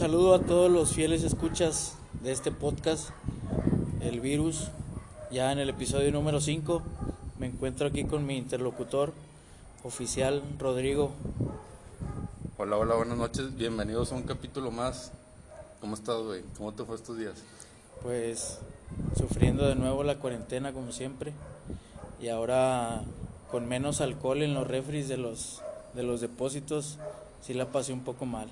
saludo a todos los fieles escuchas de este podcast, El Virus, ya en el episodio número 5. Me encuentro aquí con mi interlocutor oficial, Rodrigo. Hola, hola, buenas noches. Bienvenidos a un capítulo más. ¿Cómo estás, güey? ¿Cómo te fue estos días? Pues sufriendo de nuevo la cuarentena como siempre y ahora con menos alcohol en los refris de los de los depósitos sí la pasé un poco mal.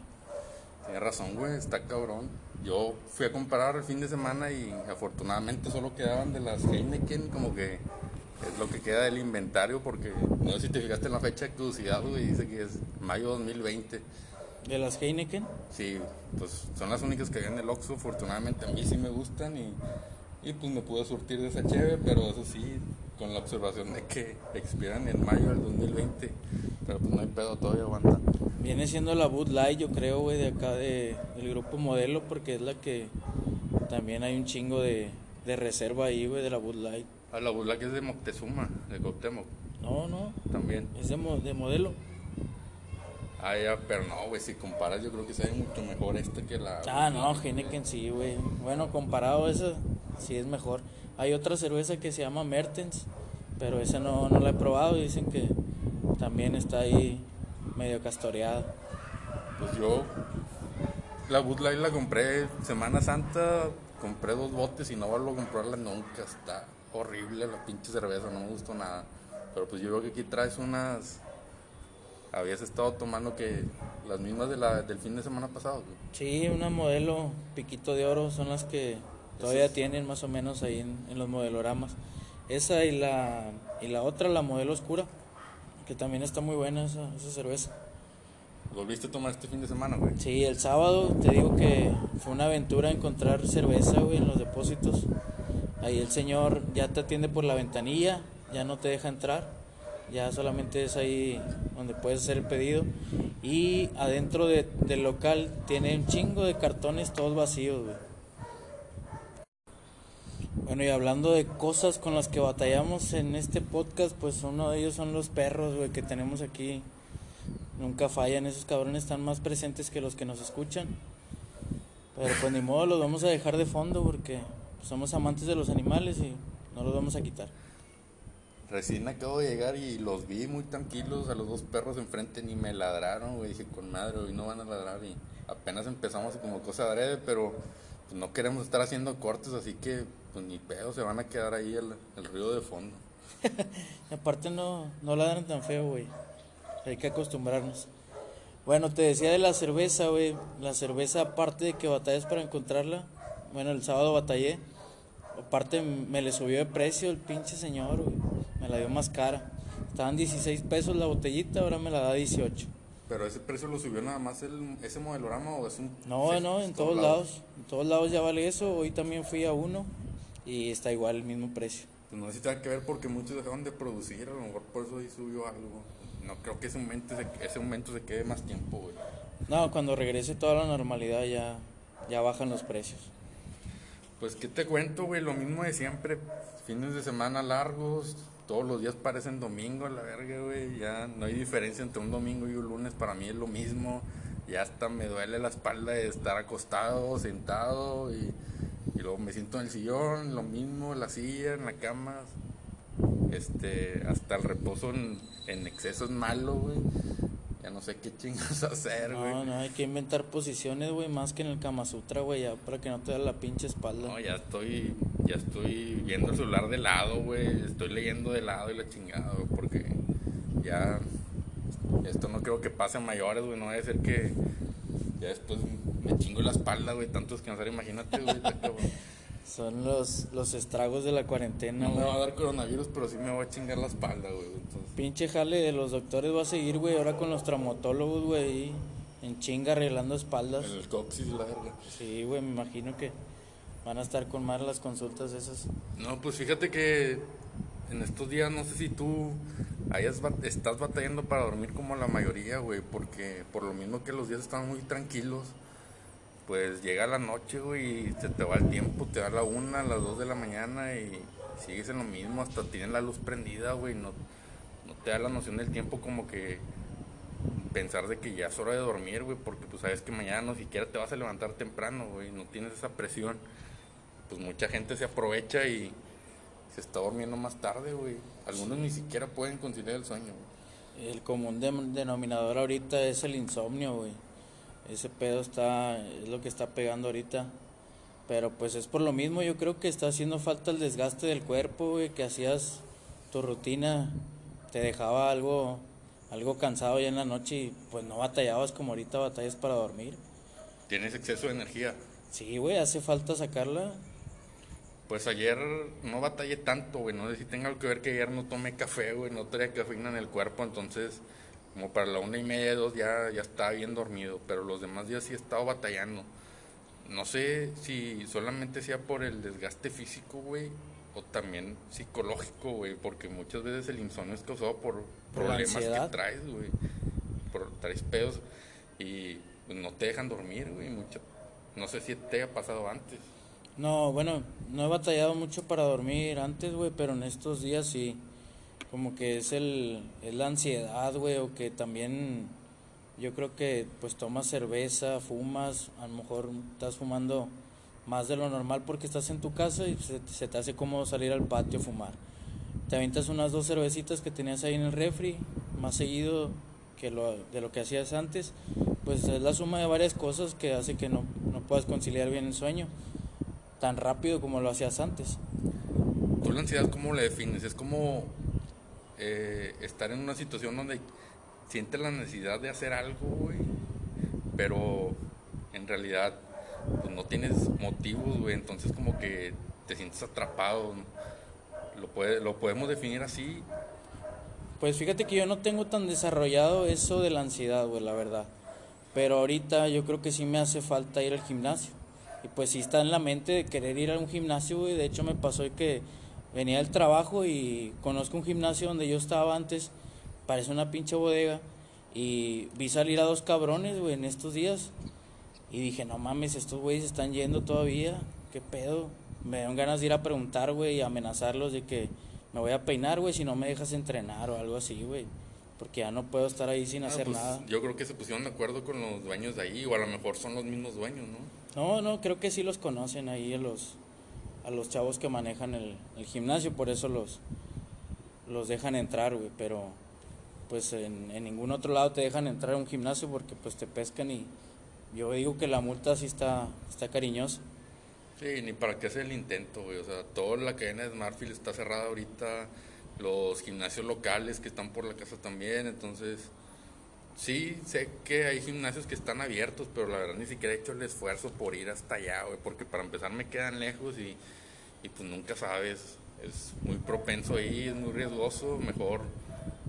Tienes razón, güey, está cabrón. Yo fui a comprar el fin de semana y afortunadamente solo quedaban de las Heineken, como que es lo que queda del inventario, porque no sé si te fijaste en la fecha de caducidad, güey, dice que es mayo 2020. ¿De las Heineken? Sí, pues son las únicas que hay en el Oxxo, afortunadamente a mí sí me gustan y, y pues me pude surtir de esa cheve, pero eso sí, con la observación de que expiran en mayo del 2020, pero pues no hay pedo, todavía aguanta. Viene siendo la Bud Light, yo creo, güey, de acá de, del grupo Modelo, porque es la que también hay un chingo de, de reserva ahí, güey, de la Bud Light. Ah, la burla que es de Moctezuma, de Cuauhtémoc, No, no, también. es de, mo- de Modelo. Ah, ya, pero no, güey, si comparas yo creo que sabe mucho mejor este que la... Ah, no, Heineken sí, güey. Bueno, comparado a esa, sí es mejor. Hay otra cerveza que se llama Mertens, pero esa no, no la he probado y dicen que también está ahí medio castoreada. Pues yo la Bud Light la compré Semana Santa, compré dos botes y no vuelvo a comprarla nunca, está horrible la pinche cerveza, no me gustó nada. Pero pues yo veo que aquí traes unas... Habías estado tomando que las mismas de la, del fin de semana pasado. Sí, una modelo piquito de oro son las que todavía tienen más o menos ahí en, en los modeloramas. Esa y la, y la otra, la modelo oscura, que también está muy buena esa, esa cerveza. ¿Volviste a tomar este fin de semana, güey? Sí, el sábado te digo que fue una aventura encontrar cerveza, güey, en los depósitos. Ahí el señor ya te atiende por la ventanilla, ya no te deja entrar, ya solamente es ahí donde puedes hacer el pedido. Y adentro de- del local tiene un chingo de cartones todos vacíos, güey. Bueno, y hablando de cosas con las que batallamos en este podcast, pues uno de ellos son los perros, güey, que tenemos aquí. Nunca fallan, esos cabrones están más presentes que los que nos escuchan. Pero pues ni modo, los vamos a dejar de fondo porque somos amantes de los animales y no los vamos a quitar. Recién acabo de llegar y los vi muy tranquilos a los dos perros enfrente, ni me ladraron, güey. Dije, con madre, hoy no van a ladrar. Y apenas empezamos como cosa breve, pero pues, no queremos estar haciendo cortes, así que pues ni pedo, se van a quedar ahí el, el río de fondo. Y aparte no, no ladran tan feo, güey. Hay que acostumbrarnos. Bueno, te decía de la cerveza, güey. La cerveza, aparte de que batallas para encontrarla, bueno, el sábado batallé. Aparte me le subió de precio el pinche señor, güey. Me la dio más cara. Estaban 16 pesos la botellita, ahora me la da 18. Pero ese precio lo subió nada más el, ese modelorama o es un. No, no, en todos lados. En todos lados ya vale eso. Hoy también fui a uno y está igual el mismo precio. Pues no sé si tenga que ver porque muchos dejaron de producir, a lo mejor por eso ahí subió algo. No creo que ese momento se, ese momento se quede más tiempo, güey. No, cuando regrese toda la normalidad ya, ya bajan los precios. Pues qué te cuento, güey, lo mismo de siempre, fines de semana largos, todos los días parecen domingo, la verga, güey, ya no hay diferencia entre un domingo y un lunes, para mí es lo mismo, ya hasta me duele la espalda de estar acostado, sentado y, y luego me siento en el sillón, lo mismo, la silla, en la cama, este, hasta el reposo en, en exceso es malo, güey, ya no sé qué chingas hacer, güey. No, no, hay que inventar posiciones, güey, más que en el Kama Sutra, güey, ya para que no te da la pinche espalda. No, ya estoy, ya estoy viendo el celular de lado, güey. Estoy leyendo de lado y la chingada, güey, porque ya esto no creo que pase a mayores, güey. No debe ser que ya después me chingo la espalda, güey. Tanto descansar, imagínate, güey. Son los, los estragos de la cuarentena, No me va a dar coronavirus, pero sí me voy a chingar la espalda, güey. Entonces, Pinche jale de los doctores va a seguir, güey, ahora con los traumatólogos, güey, ahí en chinga arreglando espaldas. el coxis, la verga. Sí, güey, me imagino que van a estar con más las consultas esas. No, pues fíjate que en estos días no sé si tú estás batallando para dormir como la mayoría, güey, porque por lo mismo que los días están muy tranquilos, pues llega la noche, güey, y se te va el tiempo, te da la una, las dos de la mañana y sigues en lo mismo, hasta tienes la luz prendida, güey, no, no te da la noción del tiempo como que pensar de que ya es hora de dormir, güey, porque pues sabes que mañana no siquiera te vas a levantar temprano, güey, no tienes esa presión. Pues mucha gente se aprovecha y se está durmiendo más tarde, güey. Algunos ni siquiera pueden conciliar el sueño, güey. El común denominador ahorita es el insomnio, güey. Ese pedo está, es lo que está pegando ahorita. Pero pues es por lo mismo, yo creo que está haciendo falta el desgaste del cuerpo, güey, que hacías tu rutina, te dejaba algo, algo cansado ya en la noche y pues no batallabas como ahorita batallas para dormir. Tienes exceso de energía. Sí, güey, hace falta sacarla. Pues ayer no batallé tanto, güey, no sé si tenga algo que ver que ayer no tomé café, güey, no traía cafeína en el cuerpo, entonces como para la una y media, dos ya, ya estaba bien dormido, pero los demás días sí he estado batallando no sé si solamente sea por el desgaste físico, güey, o también psicológico, güey, porque muchas veces el insomnio es causado por, problemas que traes, güey, por traes pedos y pues, no te dejan dormir, güey, mucho. No sé si te ha pasado antes. No, bueno, no he batallado mucho para dormir antes, güey, pero en estos días sí. Como que es el es la ansiedad, güey, o que también yo creo que pues tomas cerveza, fumas, a lo mejor estás fumando más de lo normal porque estás en tu casa y se, te hace cómodo salir al patio a fumar. Te avientas unas dos cervecitas que tenías ahí en el refri, más seguido que lo, de lo que hacías antes, pues es la suma de varias cosas que hace que no, no puedas conciliar bien el sueño tan rápido como lo hacías antes. ¿Tú la ansiedad cómo la defines? Es como eh, estar en una situación donde sientes la necesidad de hacer algo, güey, pero en realidad pues no tienes motivos, güey, entonces como que te sientes atrapado. Lo, puede, lo podemos definir así. Pues fíjate que yo no tengo tan desarrollado eso de la ansiedad, güey, la verdad. Pero ahorita yo creo que sí me hace falta ir al gimnasio. Y pues sí está en la mente de querer ir a un gimnasio, güey. De hecho me pasó que venía del trabajo y conozco un gimnasio donde yo estaba antes parece una pinche bodega. Y vi salir a dos cabrones, güey, en estos días. Y dije, no mames, estos güeyes están yendo todavía. ¿Qué pedo? Me dan ganas de ir a preguntar, güey, y amenazarlos de que me voy a peinar, güey, si no me dejas entrenar o algo así, güey. Porque ya no puedo estar ahí sin ah, hacer pues, nada. Yo creo que se pusieron de acuerdo con los dueños de ahí, o a lo mejor son los mismos dueños, ¿no? No, no, creo que sí los conocen ahí a los, a los chavos que manejan el, el gimnasio, por eso los, los dejan entrar, güey, pero pues en, ningún otro lado te dejan entrar a un gimnasio porque pues te pescan y yo digo que la multa sí está, está cariñosa. Sí, ni para qué hacer el intento, güey. O sea, toda la cadena de Smartfield está cerrada ahorita. Los gimnasios locales que están por la casa también. Entonces, sí, sé que hay gimnasios que están abiertos, pero la verdad ni siquiera he hecho el esfuerzo por ir hasta allá, güey. Porque para empezar me quedan lejos y, y pues nunca sabes. Es muy propenso ahí, es muy riesgoso. Mejor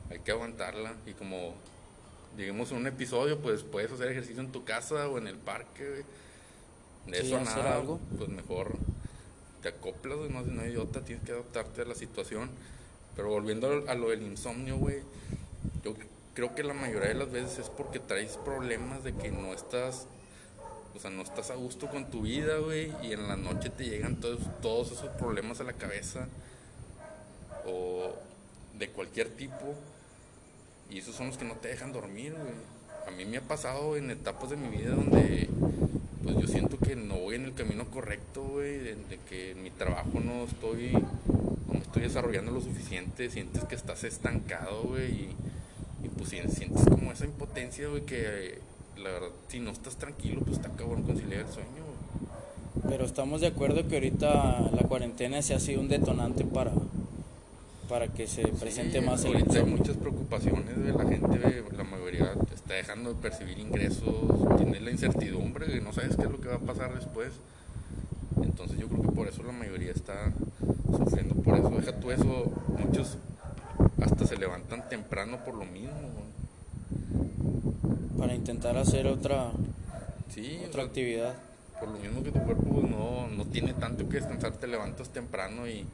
hay que aguantarla. Y como digamos en un episodio, pues puedes hacer ejercicio en tu casa o en el parque, De eso nada, algo. pues mejor te acoplas, no, no idiota, tienes que adaptarte a la situación. Pero volviendo a lo del insomnio, güey, yo creo que la mayoría de las veces es porque traes problemas de que no estás, o sea, no estás a gusto con tu vida, güey, y en la noche te llegan todos, todos esos problemas a la cabeza, o de cualquier tipo, y esos son los que no te dejan dormir, güey. A mí me ha pasado en etapas de mi vida donde pues yo siento que no voy en el camino correcto, güey, de, que en mi trabajo no estoy no estoy desarrollando lo suficiente, sientes que estás estancado, güey, y, y, pues sientes como esa impotencia, güey, que la verdad, si no estás tranquilo, pues está cabrón conciliar el sueño, güey. Pero estamos de acuerdo que ahorita la cuarentena se ha sido un detonante para, para que se presente más el Ahorita hay muchas preocupaciones de la gente, la mayoría está dejando de percibir ingresos, tiene la incertidumbre, no sabes qué es lo que va a pasar después. Entonces yo creo que por eso la mayoría está sufriendo por eso. Deja tú eso, muchos hasta se levantan temprano por lo mismo. Para intentar hacer otra, sí, otra actividad. Por lo mismo que tu cuerpo no, no tiene tanto que descansar, te levantas temprano y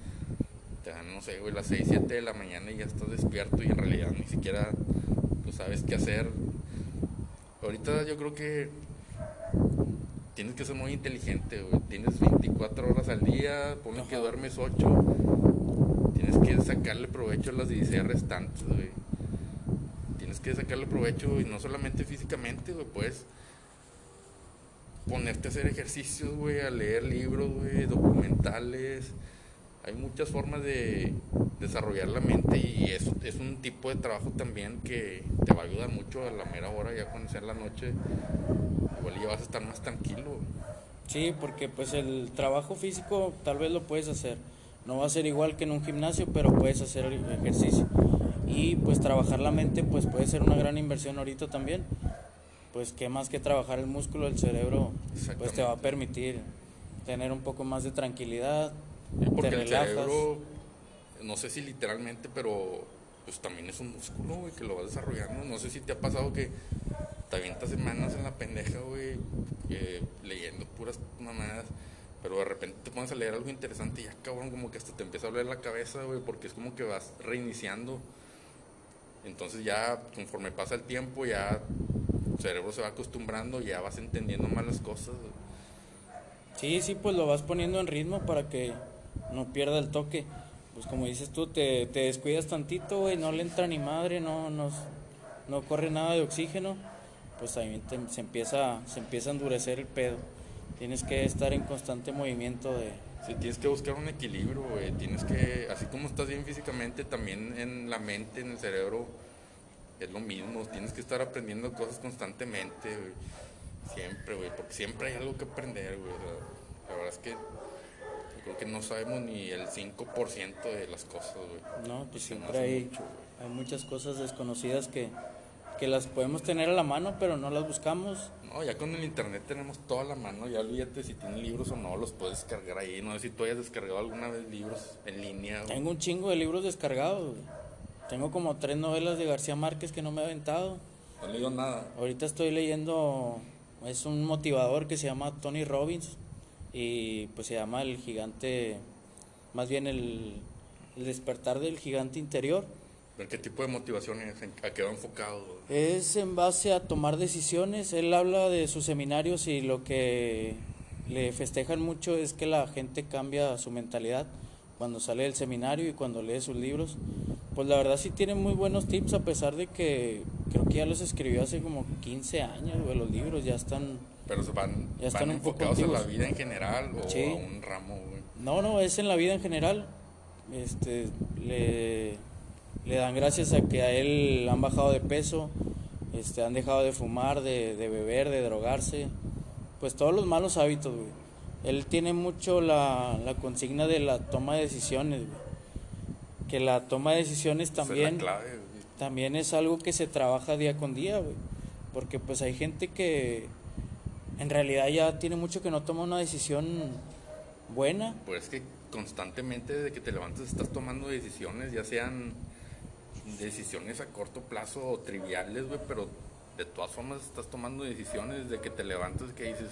te dan, no sé, güey, las 6, 7 de la mañana y ya estás despierto y en realidad ni siquiera pues, sabes qué hacer. Ahorita yo creo que tienes que ser muy inteligente, güey. Tienes 24 horas al día, ponle que duermes 8. Tienes que sacarle provecho a las 16 restantes, güey. tienes que sacarle provecho y no solamente físicamente, güey, puedes ponerte a hacer ejercicios, güey, a leer libros, güey, documentales. Hay muchas formas de desarrollar la mente y es, un tipo de trabajo también que te va a ayudar mucho a la mera hora, ya cuando sea la noche, igual ya vas a estar más tranquilo. Sí, porque pues el trabajo físico tal vez lo puedes hacer. No va a ser igual que en un gimnasio, pero puedes hacer el ejercicio. Y pues trabajar la mente pues puede ser una gran inversión ahorita también. Pues qué más que trabajar el músculo, el cerebro, pues te va a permitir tener un poco más de tranquilidad. Sí, porque te el relajas. cerebro, no sé si literalmente, pero pues también es un músculo, güey, que lo vas desarrollando. No sé si te ha pasado que te avientas semanas en la pendeja, güey, eh, leyendo puras mamadas. Pero de repente te pones a leer algo interesante y ya, cabrón, como que hasta te empieza a doler la cabeza, güey, porque es como que vas reiniciando. Entonces ya, conforme pasa el tiempo, ya tu cerebro se va acostumbrando ya vas entendiendo más las cosas. Sí, sí, pues lo vas poniendo en ritmo para que no pierda el toque. Pues como dices tú, te, te descuidas tantito, güey, no le entra ni madre, no, no, no corre nada de oxígeno, pues ahí te- se, empieza, se empieza a endurecer el pedo. Tienes que estar en constante movimiento de... Sí, tienes que buscar un equilibrio, güey. Tienes que, así como estás bien físicamente, también en la mente, en el cerebro, es lo mismo. Tienes que estar aprendiendo cosas constantemente, güey. Siempre, güey, porque siempre hay algo que aprender, güey. La verdad es que yo creo que no sabemos ni el 5% de las cosas, güey. No, pues siempre hay, mucho, hay muchas cosas desconocidas que, que las podemos tener a la mano, pero no las buscamos. No, ya con el internet tenemos toda la mano, ya olvídate si tienes libros o no, los puedes descargar ahí. No sé si tú hayas descargado alguna vez libros en línea. güey. Tengo un chingo de libros descargados. güey. Tengo como tres novelas de García Márquez que no me he aventado. No he leído nada. Ahorita estoy leyendo, es un motivador que se llama Tony Robbins y pues se llama el gigante, más bien el, el despertar del gigante interior. Qué tipo de motivación es, en- a qué va enfocado. Es en base a tomar decisiones. Él habla de sus seminarios y lo que le festejan mucho es que la gente cambia su mentalidad cuando sale del seminario y cuando lee sus libros. Pues la verdad sí tiene muy buenos tips a pesar de que creo que ya los escribió hace como 15 años, güey, los libros ya están... Pero van, Ya están van enfocados a la vida en general o Sí. a un ramo, güey. No, no, es en la vida en general. Este, le, le dan gracias a que a él han bajado de peso, este, han dejado de fumar, de, de beber, de drogarse, pues todos los malos hábitos, güey. Él tiene mucho la, la consigna de la toma de decisiones, güey. Que la toma de decisiones es también la clave, güey. también es algo que se trabaja día con día, güey. Porque pues hay gente que en realidad ya tiene mucho que no toma una decisión buena. Pues es que constantemente desde que te levantas estás tomando decisiones, ya sean decisiones a corto plazo o triviales, güey, pero de todas formas estás tomando decisiones desde que te levantas que dices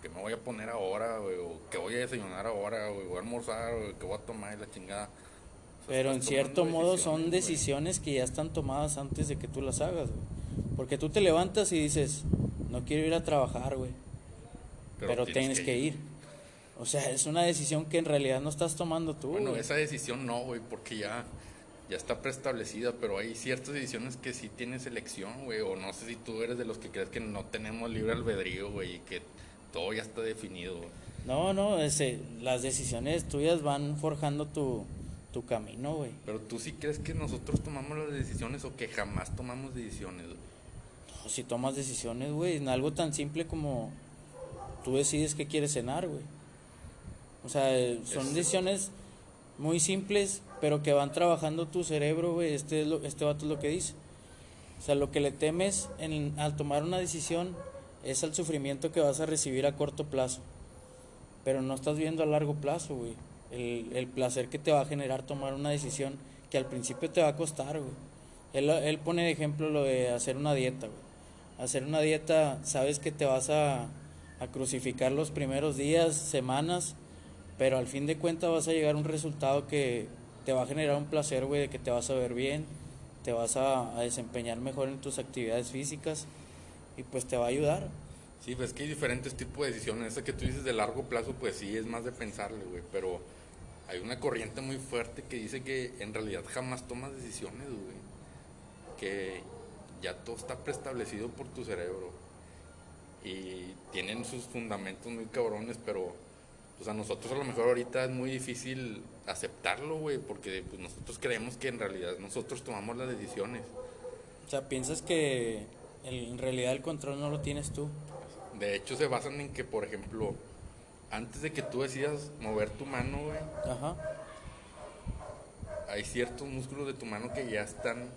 que me voy a poner ahora, güey, o que voy a desayunar ahora, güey, voy a almorzar, o que voy a tomar y la chingada. O sea, Pero en cierto modo son decisiones que ya están tomadas antes de que tú las hagas, güey. Porque tú te levantas y dices, no quiero ir a trabajar, güey. Pero, tienes que ir. O sea, es una decisión que en realidad no estás tomando tú. Bueno, güey. esa decisión no, güey, porque ya, ya está preestablecida, pero hay ciertas decisiones que sí tienes elección, güey, o no sé si tú eres de los que crees que no tenemos libre albedrío, güey, y que todo ya está definido. güey. No, no, ese, las decisiones tuyas van forjando tu, tu camino, güey. Pero tú sí crees que nosotros tomamos las decisiones o que jamás tomamos decisiones, güey. O si tomas decisiones, güey, en algo tan simple como tú decides qué quieres cenar, güey. O sea, eh, son Es- decisiones muy simples, pero que van trabajando tu cerebro, güey. Este, es este vato es lo que dice. O sea, lo que le temes al tomar una decisión es al sufrimiento que vas a recibir a corto plazo. Pero no estás viendo a largo plazo, güey. El, el placer que te va a generar tomar una decisión que al principio te va a costar, güey. Él, él pone de ejemplo lo de hacer una dieta, güey. Hacer una dieta, sabes que te vas a, a crucificar los primeros días, semanas, pero al fin de cuentas vas a llegar a un resultado que te va a generar un placer, güey, de que te vas a ver bien, te vas a, desempeñar mejor en tus actividades físicas y pues te va a ayudar. Sí, pues es que hay diferentes tipos de decisiones. Esa que tú dices de largo plazo, pues sí, es más de pensarle, güey. Pero hay una corriente muy fuerte que dice que en realidad jamás tomas decisiones, güey. Que ya todo está preestablecido por tu cerebro. Y tienen sus fundamentos muy cabrones, pero pues a nosotros a lo mejor ahorita es muy difícil aceptarlo, güey, porque pues, nosotros creemos que en realidad nosotros tomamos las decisiones. O sea, piensas que en realidad el control no lo tienes tú. De hecho, se basan en que, por ejemplo, antes de que tú decidas mover tu mano, güey, Ajá. hay ciertos músculos de tu mano que ya están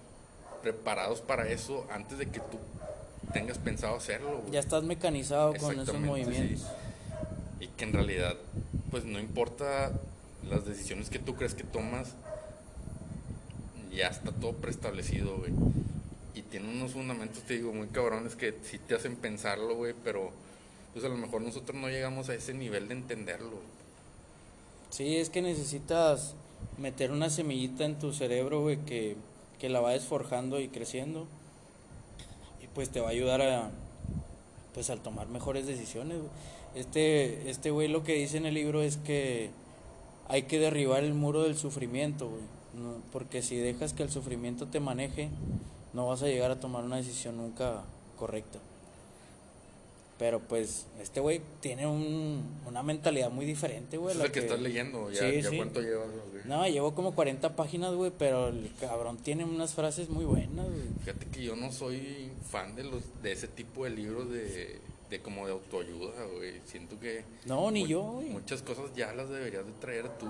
preparados para eso antes de que tú tengas pensado hacerlo. güey. Ya estás mecanizado con esos movimientos. sí. Y que en realidad, pues no importa las decisiones que tú crees que tomas, ya está todo preestablecido, güey. Y tiene unos fundamentos, te digo, muy cabrones que sí te hacen pensarlo, güey, pero pues a lo mejor nosotros no llegamos a ese nivel de entenderlo. Sí, es que necesitas meter una semillita en tu cerebro, güey, que, que la vayas forjando y creciendo. Y pues te va a ayudar a, pues al tomar mejores decisiones, güey. Este, este güey lo que dice en el libro es que hay que derribar el muro del sufrimiento, güey. No, porque si dejas que el sufrimiento te maneje, no vas a llegar a tomar una decisión nunca correcta. Pero pues este güey tiene un, una mentalidad muy diferente, güey. La que, estás leyendo, ya, Sí, ya sí. cuánto llevas, güey. No, llevo como 40 páginas, güey, pero el cabrón tiene unas frases muy buenas, güey. Fíjate que yo no soy fan de los de ese tipo de libros de, de como de autoayuda, güey. Siento que No, ni mu- yo, güey. muchas cosas ya las deberías de traer tú.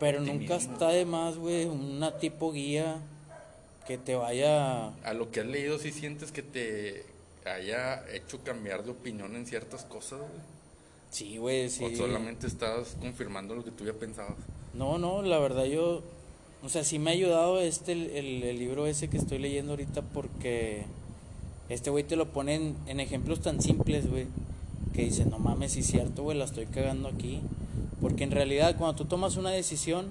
Pero nunca mismo. está de más, güey, una tipo guía que te vaya... A lo que has leído, si sientes que te haya hecho cambiar de opinión en ciertas cosas, güey. Sí, güey, sí. O solamente estás confirmando lo que tú ya pensabas. No, no, la verdad yo... O sea, sí me ha ayudado este, el, el- el libro ese que estoy leyendo ahorita porque este güey te lo pone en, en ejemplos tan simples, güey, que dice, no mames, sí es cierto, güey, la estoy cagando aquí. Porque en realidad cuando tú tomas una decisión,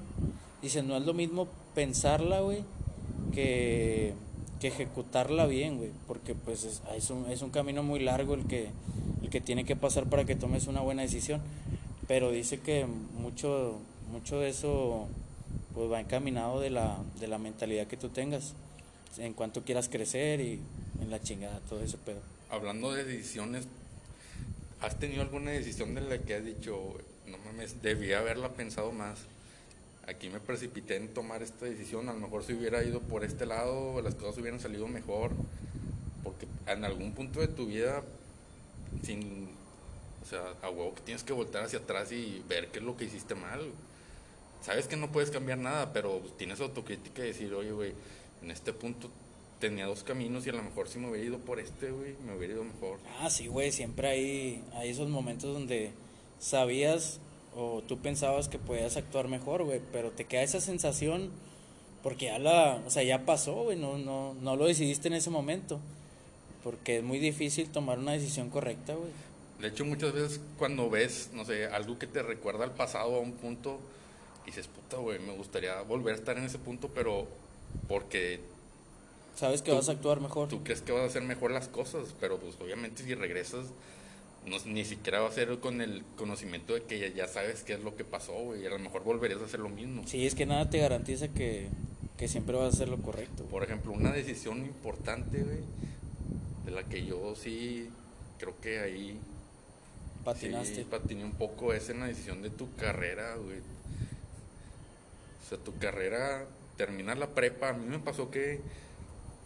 dices, no es lo mismo pensarla, güey, que, que ejecutarla bien, güey. Porque pues es, es, un, es un camino muy largo el que, el que tiene que pasar para que tomes una buena decisión. Pero dice que mucho, mucho de eso pues va encaminado de la, de la mentalidad que tú tengas. En cuanto quieras crecer y en la chingada, todo ese pedo. Hablando de decisiones, ¿has tenido alguna decisión de la que has dicho, no mames, debía haberla pensado más? Aquí me precipité en tomar esta decisión, a lo mejor si hubiera ido por este lado, las cosas hubieran salido mejor, porque en algún punto de tu vida, sin, o sea, a huevo que tienes que voltar hacia atrás y ver qué es lo que hiciste mal. Sabes que no puedes cambiar nada, pero tienes autocrítica y decir, oye, güey, en este punto tenía dos caminos y a lo mejor si me hubiera ido por este, güey, me hubiera ido mejor. Ah, sí, güey, siempre hay, hay esos momentos donde sabías o tú pensabas que podías actuar mejor, güey, pero te queda esa sensación porque ya la, o sea, ya pasó, güey, no, no, no lo decidiste en ese momento, porque es muy difícil tomar una decisión correcta, güey. De hecho, muchas veces cuando ves, no sé, algo que te recuerda al pasado a un punto, dices, puta, güey, me gustaría volver a estar en ese punto, pero porque Sabes que Tú- vas a actuar mejor. tú crees que vas a hacer mejor las cosas, pero pues obviamente si regresas, no, ni siquiera va a ser con el conocimiento de que ya, ya sabes qué es lo que pasó, güey, a lo mejor volverías a hacer lo mismo. Sí, es que nada te garantiza que, que siempre vas a hacer lo correcto. Por ejemplo, una decisión importante, güey, de la que yo sí creo que ahí Patinaste. Sí, patiné un poco es en la decisión de tu carrera, güey. O sea, tu carrera, terminar la prepa, a mí me pasó que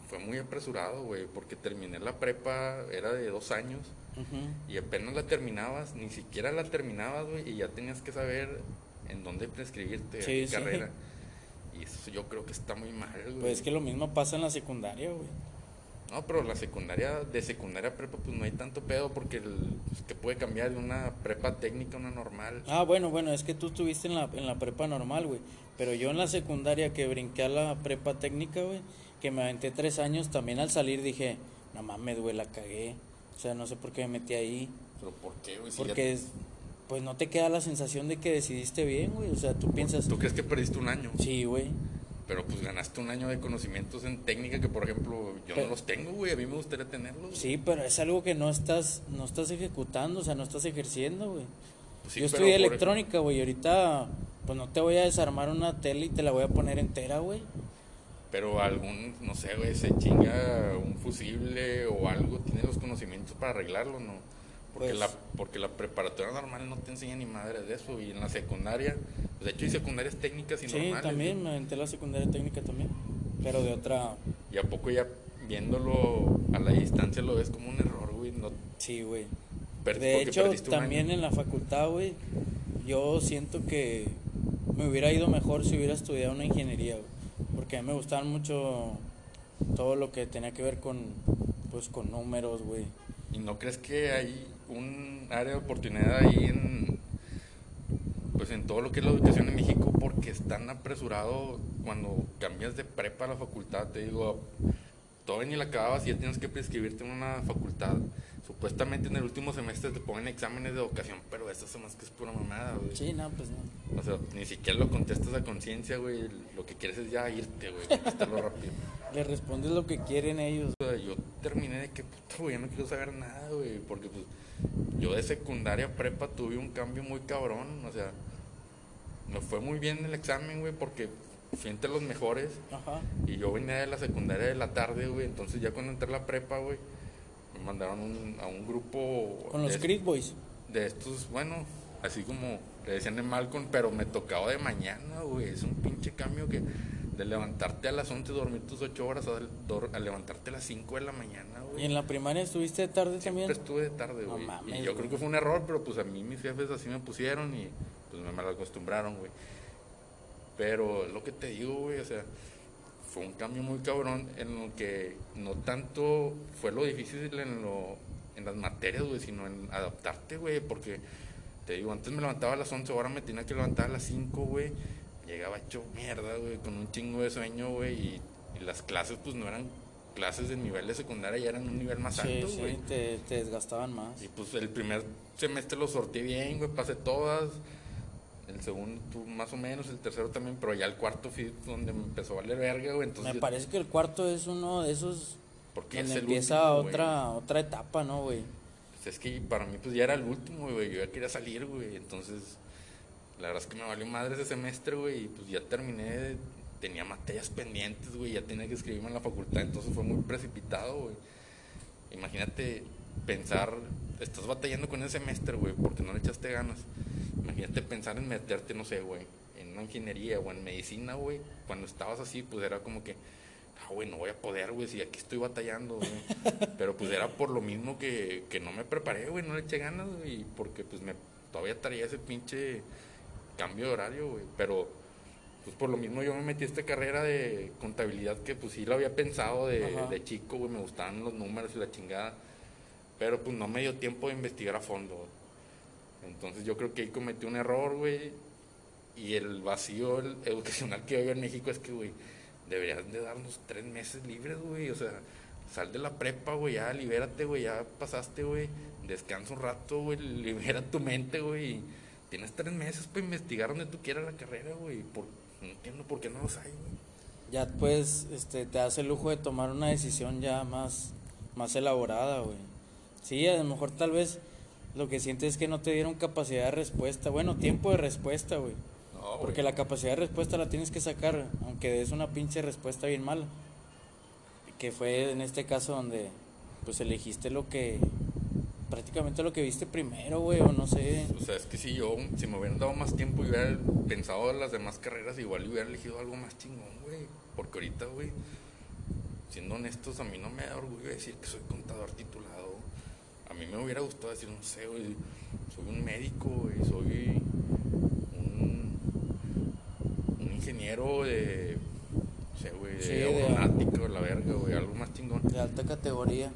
fue muy apresurado, güey, porque terminé la prepa, era de dos años, y apenas la terminabas, ni siquiera la terminabas, güey, y ya tenías que saber en dónde prescribirte Sí, carrera. Y eso yo creo que está muy mal, güey. Pues es que lo mismo pasa en la secundaria, güey. No, pero la secundaria, de secundaria a prepa, pues no hay tanto pedo porque el, pues, que puede cambiar de una prepa técnica a una normal. Ah, bueno, bueno, es que tú estuviste en la, en la prepa normal, güey. Pero yo en la secundaria que brinqué a la prepa técnica, güey, que me aventé tres años, también al salir dije, no mames, güey, la cagué. O sea, no sé por qué me metí ahí. Pero ¿por qué, güey? Si Porque, es- pues no te queda la sensación de que decidiste bien, güey. O sea, tú piensas, ¿Tú crees que perdiste un año? sí, güey. Pero pues ganaste un año de conocimientos en técnica que, por ejemplo, yo Pero- no los tengo, güey. A mí me gustaría tenerlos. Sí, pero es algo que no estás, no estás ejecutando, o sea, no estás ejerciendo, güey. Pues sí, Yo estudié electrónica, güey, y ahorita, pues no te voy a desarmar una tele y te la voy a poner entera, güey. Pero algún, no sé, güey, se chinga un fusible o algo, tiene los conocimientos para arreglarlo, ¿no? Porque, Pues- la, porque la preparatoria normal no te enseña ni madre de eso, y en la secundaria, pues, de hecho hay secundarias técnicas y Sí, normales. también, güey. me aventé la secundaria técnica también. Pero de otra. Y a poco ya viéndolo a la distancia lo ves como un error, güey, no, Sí, güey. per- De hecho, también en la facultad, güey, yo siento que me hubiera ido mejor si hubiera estudiado una ingeniería, güey. Porque a mí me gustaban mucho todo lo que tenía que ver con, pues, con números, güey. ¿Y no crees que hay un área de oportunidad ahí en pues en todo lo que es la educación en México porque es tan apresurado cuando cambias de prepa a la facultad, te digo, todavía ni la acababas y ya tienes que prescribirte en una facultad. Supuestamente en el último semestre te ponen exámenes de vocación, pero esto se más que es pura mamada, güey. Sí, no, pues no. O sea, ni siquiera lo contestas a conciencia, güey. Lo que quieres es ya irte, güey. Contestarlo rápido. Le respondes lo que quieren ellos. O sea, yo terminé de que, puta, güey, ya no quiero saber nada, güey. Porque, pues, yo de secundaria a prepa tuve un cambio muy cabrón. O sea, me fue muy bien el examen, güey, porque fui entre los mejores. Ajá. Y yo venía de la secundaria de la tarde, güey. Entonces, ya cuando entré a la prepa, güey, mandaron un- a un grupo. Con los Creed Boys. de estos, bueno, así como le decían de Malcolm, pero me tocaba de mañana, güey. Es un pinche cambio que de levantarte a las 11, dormir tus 8 horas, a, levantarte a las 5 de la mañana, güey. ¿Y en la primaria estuviste de tarde Siempre también? estuve de tarde, güey. y yo güey. creo que fue un error, pero pues a mí mis jefes así me pusieron y pues me mal acostumbraron, güey. Pero lo que te digo, güey, o sea, fue un cambio muy cabrón en lo que no tanto fue lo difícil en lo en las materias, güey, sino en adaptarte, güey, porque te digo, antes me levantaba a las 11, ahora me tenía que levantar a las 5, güey. Llegaba hecho mierda, güey, con un chingo de sueño, güey, y, y las clases pues no eran clases de nivel de secundaria, ya eran un nivel más Sí, alto, sí, güey. te, te desgastaban más. Y pues el primer semestre lo sorteé bien, güey, pasé todas. El segundo tú, más o menos, el tercero también, pero ya el cuarto fui donde me empezó a valer verga, güey. Entonces, Me yo- parece que el cuarto es uno de esos porque donde es el empieza último, güey. otra otra etapa, ¿no, güey? Pues es que para mí pues ya era el último, güey. Yo ya quería salir, güey. Entonces, la verdad es que me valió madre ese semestre, güey. Y pues ya terminé, tenía materias pendientes, güey. Ya tenía que escribirme en la facultad. Entonces fue muy precipitado, güey. Imagínate pensar, estás batallando con ese semestre, güey, porque no le echaste ganas. Imagínate pensar en meterte, no sé, güey, en una ingeniería o en medicina, güey. Cuando estabas así, pues era como que, ah, güey, no voy a poder, güey, si aquí estoy batallando, güey. Pero pues era por lo mismo que, que no me preparé, güey, no le eché ganas, güey, porque pues me todavía traía ese pinche cambio de horario, güey. Pero pues por lo mismo yo me metí a esta carrera de contabilidad que pues sí lo había pensado de, de chico, güey, me gustaban los números y la chingada. Pero pues no me dio tiempo de investigar a fondo. Entonces yo creo que ahí cometí un error, güey. Y el vacío el- educacional que hay en México es que, güey, deberían de darnos tres meses libres, güey. O sea, sal de la prepa, güey, ya libérate, güey, ya pasaste, güey. Descansa un rato, güey, libera tu mente, güey. Tienes tres meses para investigar donde tú quieras la carrera, güey. Por- No entiendo por qué no los hay, güey. Ya pues este te hace el lujo de tomar una decisión ya más más elaborada, güey. Sí, a lo mejor tal vez lo que sientes es que no te dieron capacidad de respuesta, bueno, tiempo de respuesta, güey. No, Porque la capacidad de respuesta la tienes que sacar, aunque es una pinche respuesta bien mala. Que fue en este caso donde pues elegiste lo que prácticamente lo que viste primero, güey, o no sé. O sea, es que si yo, si me hubieran dado más tiempo y hubiera pensado en las demás carreras, igual hubiera elegido algo más chingón, güey. Porque ahorita, güey, siendo honestos, a mí no me da orgullo decir que soy contador titulado. A mí me hubiera gustado decir, no sé, güey, soy un médico, güey, soy un, un ingeniero de, no sé, güey, Sí, de- la verga, güey, algo más chingón. De alta categoría.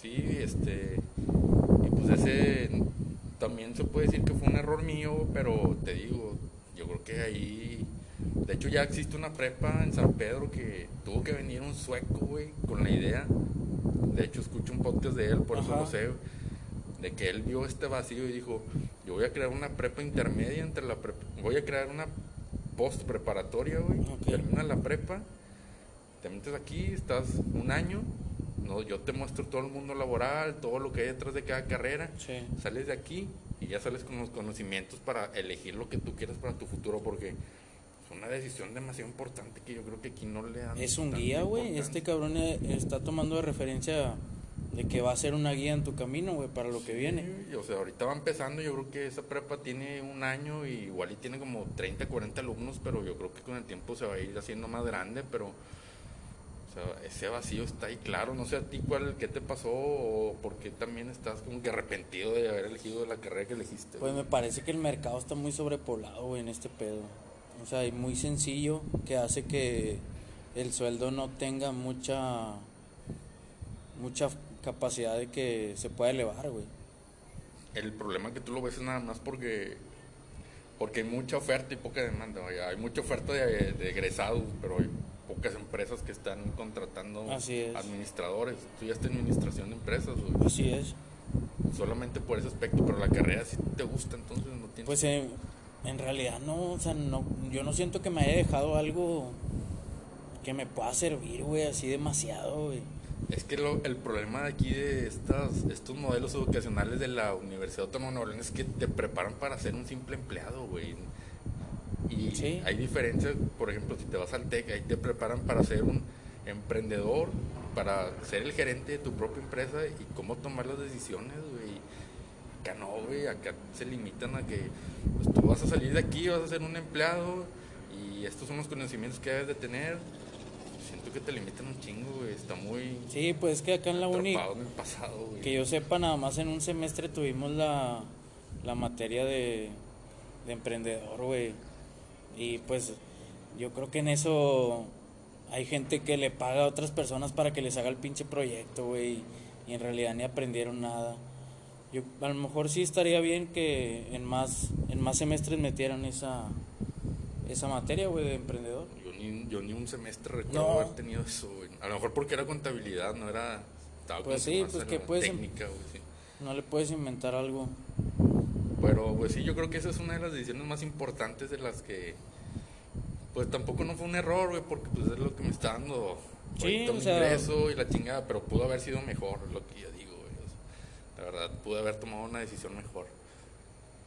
Sí, este. Y pues ese. También se puede decir que fue un error mío, pero te digo, yo creo que ahí. De hecho, ya existe una prepa en San Pedro que tuvo que venir un sueco, güey, con la idea. De hecho, escucho un podcast de él, por eso Ajá. lo sé, De que él vio este vacío y dijo: Yo voy a crear una prepa intermedia entre la prepa. Voy a crear una post preparatoria, güey. Termina la prepa, te metes aquí, estás un año, no, yo te muestro todo el mundo laboral, todo lo que hay detrás de cada carrera, Sí. sales de aquí y ya sales con los conocimientos para elegir lo que tú quieras para tu futuro, porque una decisión demasiado importante que yo creo que aquí no le dan. Es un guía, güey. Este cabrón eh, está tomando de referencia de que va a ser una guía en tu camino, güey, para lo que viene. Sí, o sea, ahorita va empezando, yo creo que esa prepa tiene un año y igual y tiene como 30, 40 alumnos, pero yo creo que con el tiempo se va a ir haciendo más grande, pero o sea, ese vacío está ahí claro, no sé a ti cuál, qué te pasó o por qué también estás como que arrepentido de haber elegido la carrera que elegiste. Pues me parece que el mercado está muy sobrepoblado, güey, en este pedo. O sea, y muy sencillo que hace que el sueldo no tenga mucha mucha capacidad de que se pueda elevar, güey. El problema que tú lo ves es nada más porque porque hay mucha oferta y poca demanda, vaya. Hay mucha oferta de, de egresados, pero hay pocas empresas que están contratando Así es. administradores. Tú ya estás en administración de empresas, güey. Así es. solamente por ese aspecto, pero la carrera sí te gusta, entonces no tienes... Pues eh, en realidad no, o sea, no, yo no siento que me haya dejado algo que me pueda servir, güey, así demasiado, güey. Es que lo- el problema de aquí de estas, estos modelos educacionales de la Universidad Autónoma de Nuevo León es que te preparan para ser un simple empleado, güey. Y Sí. hay diferencias, por ejemplo, si te vas al TEC, ahí te preparan para ser un emprendedor, para ser el gerente de tu propia empresa y cómo tomar las decisiones, güey. Acá no, güey, acá se limitan a que pues, tú vas a salir de aquí, vas a ser un empleado y estos son los conocimientos que debes de tener. Siento que te limitan un chingo, güey. Está muy Sí, pues es que acá en la uni, atrapado en el pasado, güey. que yo sepa, nada más en un semestre tuvimos la, la materia de, de emprendedor, güey. Y pues yo creo que en eso hay gente que le paga a otras personas para que les haga el pinche proyecto, güey. Y en realidad ni aprendieron nada. Yo, a lo mejor sí estaría bien que en más, en más semestres metieran esa, esa materia, güey, de emprendedor. Yo ni, yo ni un semestre recuerdo No. haber tenido eso, güey. A lo mejor porque era contabilidad, no era... Estaba Pues sí, pues que puedes em- Técnica, güey, sí. No le puedes inventar algo. Pero pues sí, yo creo que esa es una de las decisiones más importantes de las que... Pues tampoco no fue un error, güey, porque pues es lo que me está dando Sí, o sea- ingreso y la chingada, pero pudo haber sido mejor, lo que yo digo, güey. O sea, la verdad, pude haber tomado una decisión mejor.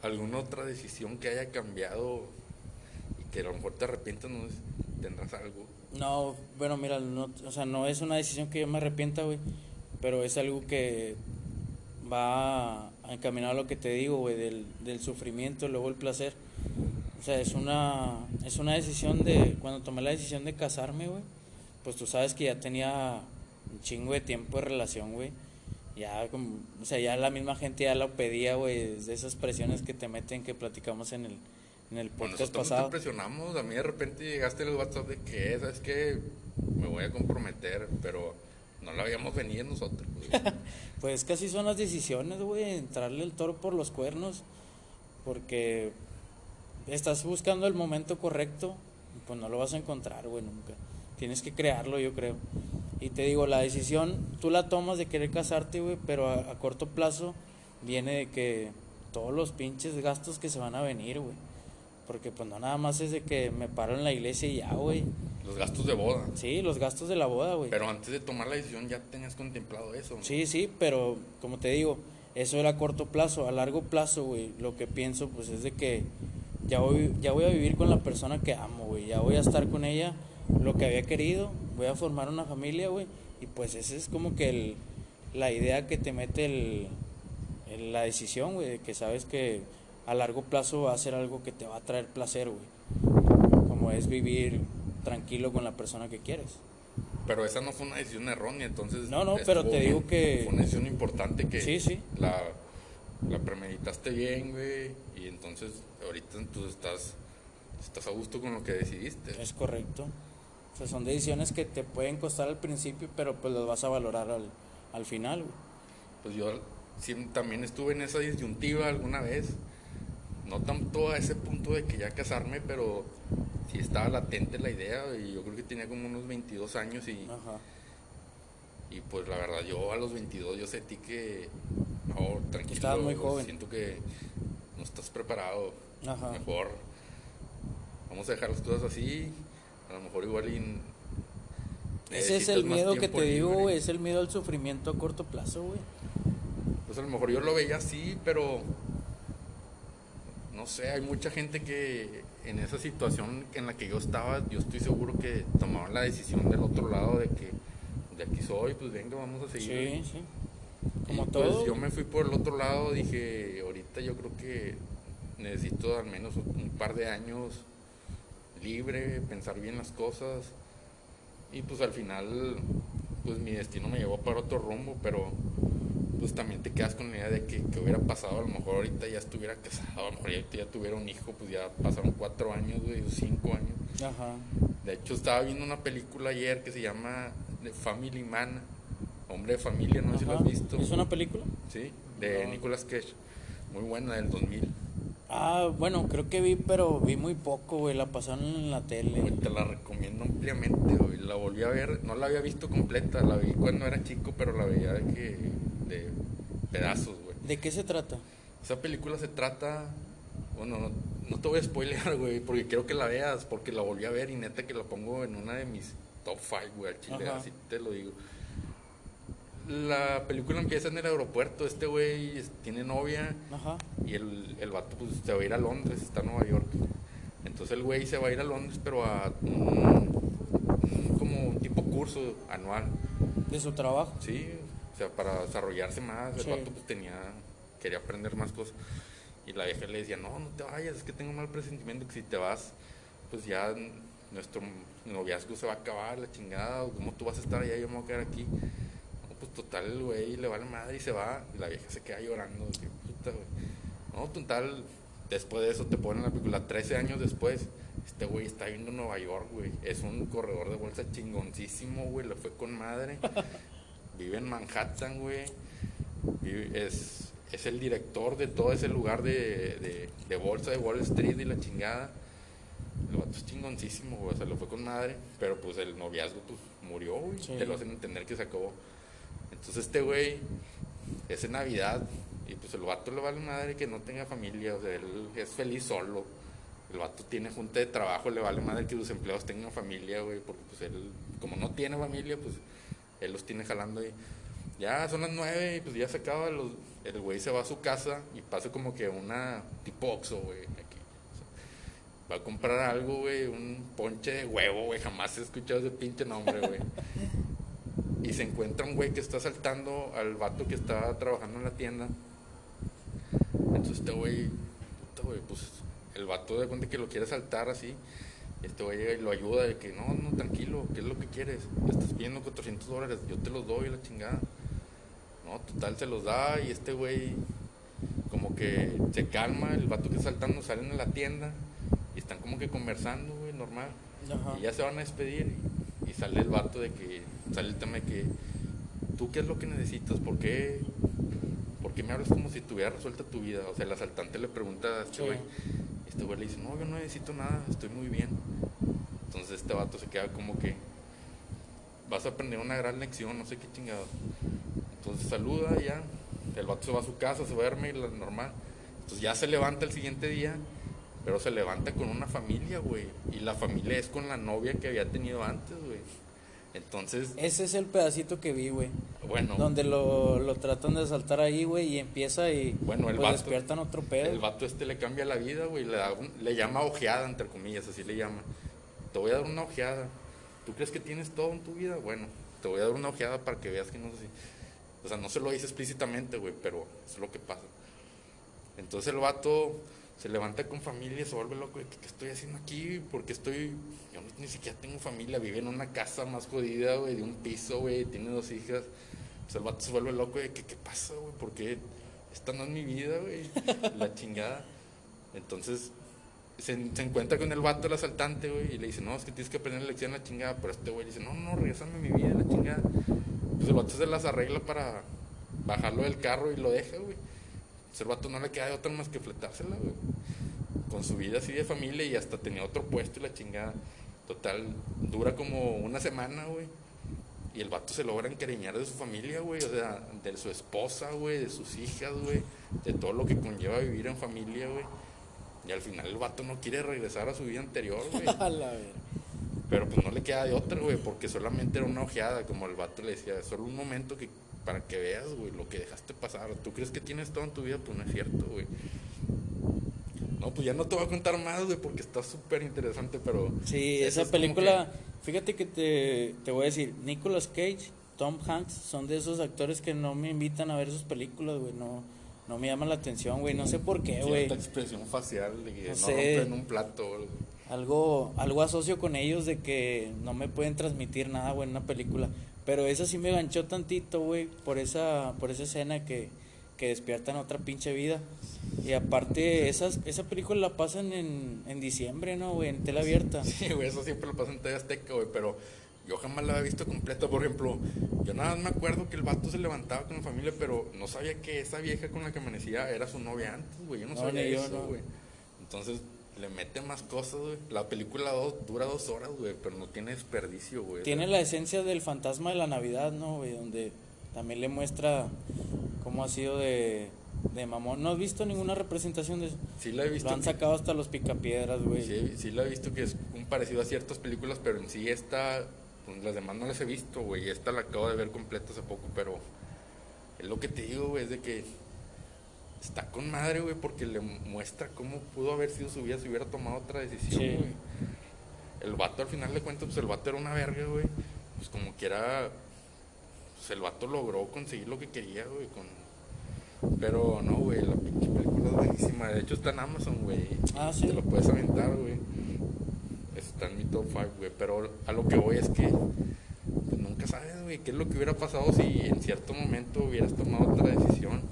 ¿Alguna otra decisión que haya cambiado y que a lo mejor te arrepientas, no tendrás algo? No, bueno, mira, no, o sea, no es una decisión que yo me arrepienta, güey, pero es algo que va a encaminar a lo que te digo, güey, del, del sufrimiento, luego el placer. O sea, es una, es una decisión de, cuando tomé la decisión de casarme, güey, pues tú sabes que ya tenía un chingo de tiempo de relación, güey. Ya, como, o sea, ya la misma gente ya lo pedía, güey, de esas presiones que te meten que platicamos en el, en el Bueno, podcast nosotros te pasado. impresionamos. A mí de repente llegaste el WhatsApp de que, ¿sabes qué? Me voy a comprometer, pero no la habíamos venido nosotros. Pues casi son las decisiones, güey, entrarle el toro por los cuernos, porque estás buscando el momento correcto, y pues no lo vas a encontrar, güey, nunca. Tienes que crearlo, yo creo. Y te digo, la decisión tú la tomas de querer casarte, güey, pero a, a corto plazo viene de que todos los pinches gastos que se van a venir, güey. Porque pues no nada más es de que me paro en la iglesia y ya, güey. Los gastos de boda. Sí, los gastos de la boda, güey. Pero antes de tomar la decisión ya tenías contemplado eso. ¿no? Sí, sí, pero como te digo, eso era a corto plazo. A largo plazo, güey, lo que pienso, pues es de que ya voy, ya voy a vivir con la persona que amo, güey. Ya voy a estar con ella lo que había querido. Voy a formar una familia, güey. Y pues esa es como que el, la idea que te mete el, el- la decisión, güey, de que sabes que a largo plazo va a ser algo que te va a traer placer, güey. Como es vivir tranquilo con la persona que quieres. Pero esa no fue una decisión errónea, entonces. No, no, pero te digo bien. que- Fue una decisión importante que. Sí, sí. La, la premeditaste bien, güey. Y entonces, ahorita tú estás. Estás a gusto con lo que decidiste. Es correcto. Sea, son decisiones que te pueden costar al principio, pero pues las vas a valorar al, al final, güey. Pues yo sí, también estuve en esa disyuntiva alguna vez. No tanto a ese punto de que ya casarme, pero sí estaba latente la idea. Y yo creo que tenía como unos 22 años y. Ajá. Y pues la verdad, yo a los 22 yo sentí que, no, tranquilo, Estabas muy joven. siento que no estás preparado, Ajá. mejor vamos a dejar las cosas así, a lo mejor igual y Ese es el miedo que te digo, libre. Es el miedo al sufrimiento a corto plazo, güey. Pues a lo mejor yo lo veía así, pero no sé, hay mucha gente que en esa situación en la que yo estaba, yo estoy seguro que tomaron la decisión del otro lado de que de aquí soy, pues venga, vamos a seguir. Sí, sí. Y, Como pues, todo. yo me fui por el otro lado, dije, ahorita yo creo que necesito al menos un par de años libre, pensar bien las cosas. Y pues al final, pues mi destino me llevó para otro rumbo, pero pues también te quedas con la idea de que, que hubiera pasado, a lo mejor ahorita ya estuviera casado, a lo mejor ya, ya tuviera un hijo, pues ya pasaron cuatro años, güey, o cinco años. Ajá. De hecho, estaba viendo una película ayer que se llama The Family Man, Hombre de Familia, no sé si lo has visto. ¿Es una película? Sí, de No. Nicolas Cage. Muy buena, del 2000. Ah, bueno, creo que vi, pero vi muy poco, güey. La pasaron en la tele. Güey, te la recomiendo ampliamente, güey. La volví a ver, no la había visto completa, la vi cuando era chico, pero la veía de que de pedazos, güey. ¿De qué se trata? Esa película se trata, bueno, no, no te voy a spoilear, güey, porque quiero que la veas, porque la volví a ver y neta que la pongo en una de mis top 5, güey, al chile, Ajá. así te lo digo. La película empieza en el aeropuerto, este güey tiene novia Ajá. y el, el vato pues se va a ir a Londres, está en Nueva York. Entonces el güey se va a ir a Londres, pero a un, un- como un tipo curso anual, De su trabajo. sí, o sea, para desarrollarse más. El Sí. vato pues tenía, quería aprender más cosas. Y la vieja le decía, no, no te vayas, es que tengo mal presentimiento que si te vas, pues ya nuestro noviazgo se va a acabar, la chingada, o como tú vas a estar allá, yo me voy a quedar aquí. Pues total, el güey le va la madre y se va, y la vieja se queda llorando, puta, güey. No, total, después de eso te ponen la película, 13 años después, este güey está viendo Nueva York, güey. Es un corredor de bolsa chingoncísimo, güey, le fue con madre. Vive en Manhattan, güey. Es, es el director de todo ese lugar de, de, de bolsa de Wall Street y la chingada. El vato es chingoncísimo, güey. O sea, lo fue con madre. Pero pues el noviazgo, pues murió, güey. Sí. Te lo hacen entender que se acabó. Entonces este güey es en Navidad. Y pues el vato le vale madre que no tenga familia. O sea, él es feliz solo. El vato tiene junta de trabajo, le vale madre que sus empleados tengan familia, güey. Porque pues él, como no tiene familia, pues él los tiene jalando ahí. Ya son las nueve y pues ya se acaba. Los, el güey se va a su casa y pasa como que una tipo Oxxo, güey. Aquí. Va a comprar algo, güey. Un ponche de huevo, güey. Jamás he escuchado ese pinche nombre, güey. y se encuentra un güey que está saltando al vato que está trabajando en la tienda. Entonces este güey, puta, güey, pues el vato de cuenta que lo quiere saltar así. Este güey llega y lo ayuda de que no, no, tranquilo, ¿qué es lo que quieres? Estás pidiendo 400 dólares, yo te los doy la chingada. No, total se los da y este güey como que se calma, el vato que está saltando salen de la tienda y están como que conversando, güey, normal. Ajá. Y ya se van a despedir y, y sale el vato de que, sale el tema de que, ¿tú qué es lo que necesitas? ¿Por qué, por qué me hablas como si tuviera resuelta tu vida? O sea, el asaltante le pregunta a este güey, y este güey le dice, no, yo no necesito nada, estoy muy bien. Entonces este vato se queda como que, vas a aprender una gran lección, no sé qué chingado. Entonces saluda ya, el vato se va a su casa, se duerme normal. Entonces ya se levanta el siguiente día, pero se levanta con una familia, güey. Y la familia es con la novia que había tenido antes, güey. Entonces, Ese es el pedacito que vi, güey. bueno, Donde lo, lo tratan de asaltar ahí, güey, y empieza y Bueno, el pues vato- despiertan otro pedo. el vato este le cambia la vida, güey. Le, da un- le llama ojeada, entre comillas, así le llama. Te voy a dar una ojeada. ¿Tú crees que tienes todo en tu vida? Bueno, te voy a dar una ojeada para que veas que no sé si... O sea, no se lo dice explícitamente, güey, pero es lo que pasa. Entonces el vato se levanta con familia, se vuelve loco. de que, ¿Qué estoy haciendo aquí? Porque estoy... Yo ni siquiera tengo familia, vive en una casa más jodida, güey, de un piso, güey, tiene dos hijas. Pues el vato se vuelve loco de que, ¿qué pasa, güey? ¿Por qué esta no es mi vida, güey? La chingada. Entonces se, se encuentra con el vato, el asaltante, güey, y le dice, no, es que tienes que aprender la lección, la chingada. Pero este güey le dice, no, no, regresame mi vida, la chingada. Pues el vato se las arregla para bajarlo del carro y lo deja, güey. El vato no le queda de otra más que fletársela, güey. Con su vida así de familia y hasta tenía otro puesto y la chingada. Total, dura como una semana, güey. Y el vato se logra encariñar de su familia, güey. O sea, de su esposa, güey, de sus hijas, güey. De todo lo que conlleva vivir en familia, güey. Y al final el vato no quiere regresar a su vida anterior, güey. Pero pues no le queda de otra, güey, porque solamente era una ojeada, como el vato le decía, solo un momento que para que veas, güey, lo que dejaste pasar. ¿Tú crees que tienes todo en tu vida? Pues no es cierto, güey. No, pues ya no te voy a contar más, güey, porque está súper interesante, pero... Sí, esa es película, fíjate que te, te voy a decir, Nicolas Cage, Tom Hanks, son de esos actores que no me invitan a ver sus películas, güey, no, no me llaman la atención, güey, no sé por qué, güey. Cierta expresión facial de que No no, sé. rompen un plato, güey. Algo, algo asocio con ellos de que no me pueden transmitir nada, güey, en una película. Pero esa sí me ganchó tantito, güey, por esa, por esa escena que, que despiertan otra pinche vida. Y aparte, esas, esa película la pasan en, en diciembre, ¿no, güey? En tela abierta. Sí, güey, eso siempre lo pasa en TV Azteca, güey, pero yo jamás la había visto completa. Por ejemplo, yo nada más me acuerdo que el vato se levantaba con la familia, pero no sabía que esa vieja con la que amanecía era su novia antes, güey. Yo no, No, sabía eso, no. güey. Entonces le mete más cosas, güey. La película dos- dura dos horas, güey, pero no tiene desperdicio, güey. Tiene la esencia del fantasma de la Navidad, ¿no, güey? Donde también le muestra cómo ha sido de, de mamón. ¿No has visto ninguna representación de eso? Sí la he visto. Lo han que- sacado hasta los picapiedras, güey. Sí, sí la he visto que es un parecido a ciertas películas, pero en sí esta, pues, las demás no las he visto, güey. Esta la acabo de ver completa hace poco, pero es lo que te digo, güey, es de que está con madre, güey, porque le muestra cómo pudo haber sido su vida si hubiera tomado otra decisión, Sí. güey. El vato al final de cuentas, pues el vato era una verga, güey. Pues como quiera, pues el vato logró conseguir lo que quería, güey, con... Pero no, güey, la pinche película es buenísima. De hecho está en Amazon, güey. Ah, ¿sí? Te lo puedes aventar, güey. Está en mi top 5, güey. Pero a lo que voy es que pues, nunca sabes, güey, qué es lo que hubiera pasado si en cierto momento hubieras tomado otra decisión.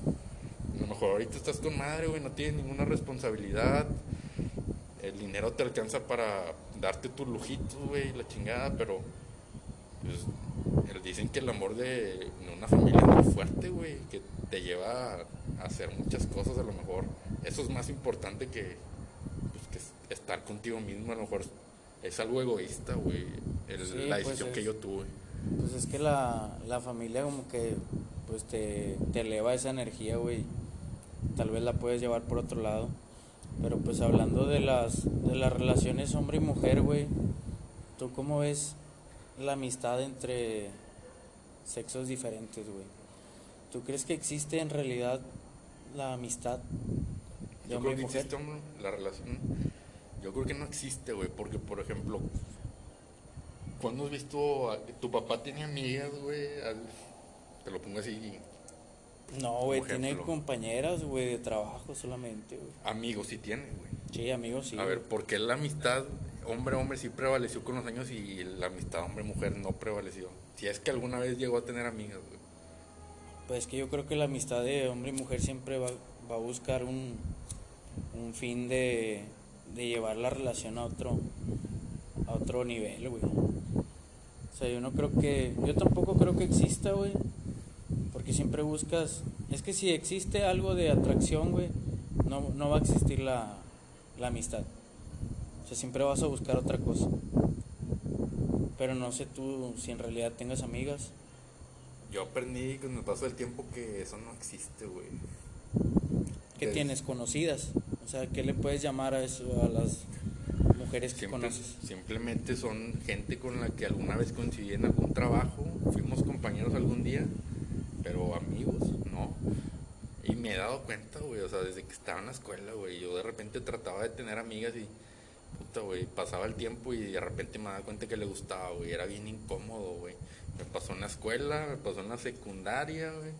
A lo mejor ahorita estás con madre, güey, no tienes ninguna responsabilidad. El dinero te alcanza para darte tus lujitos, güey, la chingada, pero pues dicen que el amor de, una familia es muy fuerte, güey, que te lleva a, hacer muchas cosas, a lo mejor eso es más importante que, pues, que es- estar contigo mismo, a lo mejor es algo egoísta, güey, Sí, la pues decisión que es- yo tuve. Pues es que la, la familia como que pues te, te eleva esa energía, güey. Tal vez la puedes llevar por otro lado. Pero pues hablando de las, de las relaciones hombre y mujer, güey. ¿Tú cómo ves la amistad entre sexos diferentes, güey? ¿Tú crees que existe en realidad la amistad de Yo creo y que mujer? existe hombre, la relación. Yo creo que no existe, güey, porque por ejemplo, ¿cuándo has visto a- tu papá tiene amigas, güey? Te lo pongo así, No, güey, tiene compañeras, güey, de trabajo solamente, güey. amigos sí tiene, güey. Sí, amigos, sí. a ver. ¿por qué la amistad hombre-hombre sí prevaleció con los años y la amistad hombre-mujer no prevaleció? Si es que alguna vez llegó a tener amigas, güey. Pues es que yo creo que la amistad de hombre y mujer siempre va, va a buscar un, un fin de, de llevar la relación a otro, a otro nivel, güey. O sea, yo no creo que, yo tampoco creo que exista, güey. Porque siempre buscas, es que si existe algo de atracción, güey, no, no va a existir la, la amistad. O sea, siempre vas a buscar otra cosa. Pero no sé tú si en realidad tengas amigas. Yo aprendí con el paso del tiempo que eso no existe, güey. ¿Qué tienes? Conocidas. O sea, ¿qué le puedes llamar a eso a las mujeres que conoces? simplemente son gente con la que alguna vez coincidí en algún trabajo, fuimos compañeros algún día, pero amigos, no. Y me he dado cuenta, güey, o sea, desde que estaba en la escuela, güey, yo de repente trataba de tener amigas y, puta, güey, pasaba el tiempo y de repente me daba cuenta que le gustaba, güey, era bien incómodo, güey. Me pasó en la escuela, me pasó en la secundaria, güey.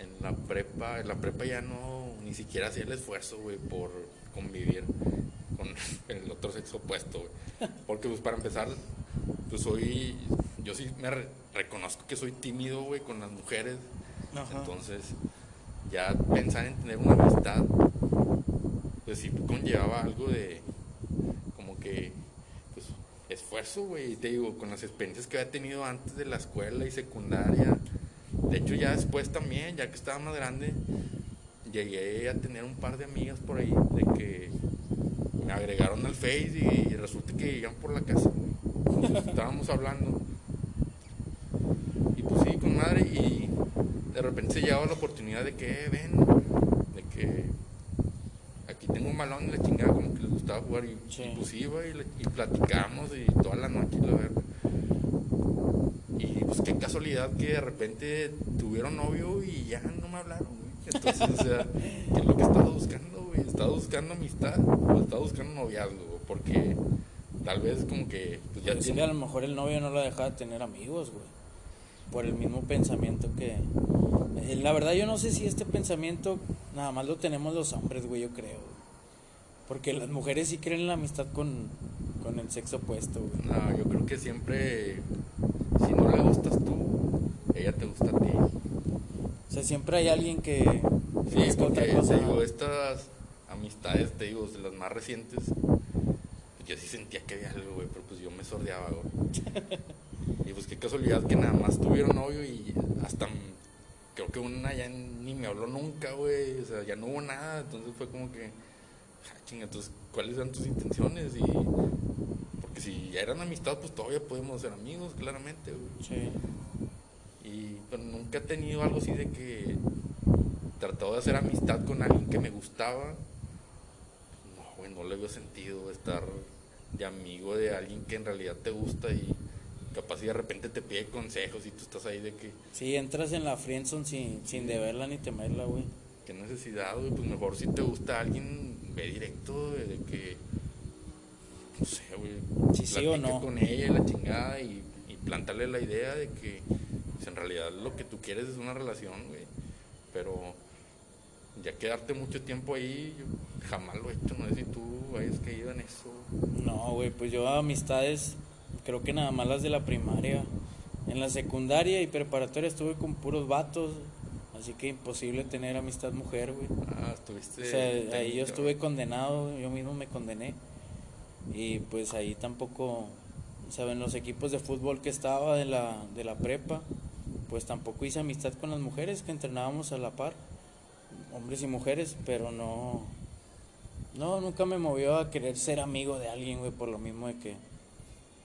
En la prepa, en la prepa ya no, ni siquiera hacía el esfuerzo, güey, por convivir con el otro sexo opuesto, güey. Porque, pues, para empezar, pues soy, yo sí me re- reconozco que soy tímido, güey, con las mujeres. Ajá. Entonces, ya pensar en tener una amistad, pues sí conllevaba algo de, como que, pues, esfuerzo, güey. Y te digo, con las experiencias que había tenido antes de la escuela y secundaria. De hecho, ya después también, ya que estaba más grande, llegué a tener un par de amigas por ahí de que me agregaron al Face y, resulta que iban por la casa. güey. Estábamos hablando. Y pues sí, con madre. Y de repente se llegaba la oportunidad de que, "Eh, ven, de que aquí tengo un balón y la chingada, como que les gustaba jugar. Y, Sí. y pues iba y, y platicamos y toda la noche, y la verdad. Y pues qué casualidad que de repente tuvieron novio y ya no me hablaron. Entonces, o sea, ¿qué es lo que estaba buscando, güey? ¿estás buscando amistad o estás buscando noviazgo? Porque tal vez como que pues ya Pero tiene- a lo mejor el novio no lo deja de tener amigos, güey. Por el mismo pensamiento que... Eh, La verdad yo no sé si este pensamiento nada más lo tenemos los hombres, güey, yo creo. Porque las mujeres sí creen en la amistad con, con el sexo opuesto, güey. No, yo creo que siempre, si no le gustas tú, ella te gusta a ti. O sea, siempre hay alguien que... Sí, busca porque otra cosa. te digo, estas amistades, te digo, de las más recientes, pues yo sí sentía que había algo, güey, pero pues yo me sordeaba, güey. y pues qué casualidad que nada más tuvieron novio y hasta creo que una ya ni me habló nunca, güey, o sea, ya no hubo nada, entonces fue como que, ah, chinga, entonces, ¿cuáles eran tus intenciones? Y porque si ya eran amistad, pues todavía podemos ser amigos, claramente, güey. Sí. Y pero nunca he tenido algo así de que tratado de hacer amistad con alguien que me gustaba. No, güey, no le veo sentido estar de amigo de alguien que en realidad te gusta y capaz si de repente te pide consejos y tú estás ahí de que Sí, entras en la friendzone sin, sin deberla ni temerla, güey. qué necesidad, güey, pues mejor si te gusta alguien, ve directo de que no sé, güey, Si sí o no. con ella y la chingada y, y plantarle la idea de que pues, en realidad lo que tú quieres es una relación, güey. Pero ya quedarte mucho tiempo ahí, yo jamás lo he hecho, no sé si tú hayas caído en eso. No, güey, pues yo amistades, creo que nada más las de la primaria. En la secundaria y preparatoria estuve con puros vatos, así que imposible tener amistad mujer, güey. Ah, estuviste. O sea, ahí yo estuve condenado, yo mismo me condené. Y pues ahí tampoco, o sea, en los equipos de fútbol que estaba de la, de la prepa, pues tampoco hice amistad con las mujeres que entrenábamos a la par, hombres y mujeres, pero no, no, nunca me movió a querer ser amigo de alguien, güey, por lo mismo de que,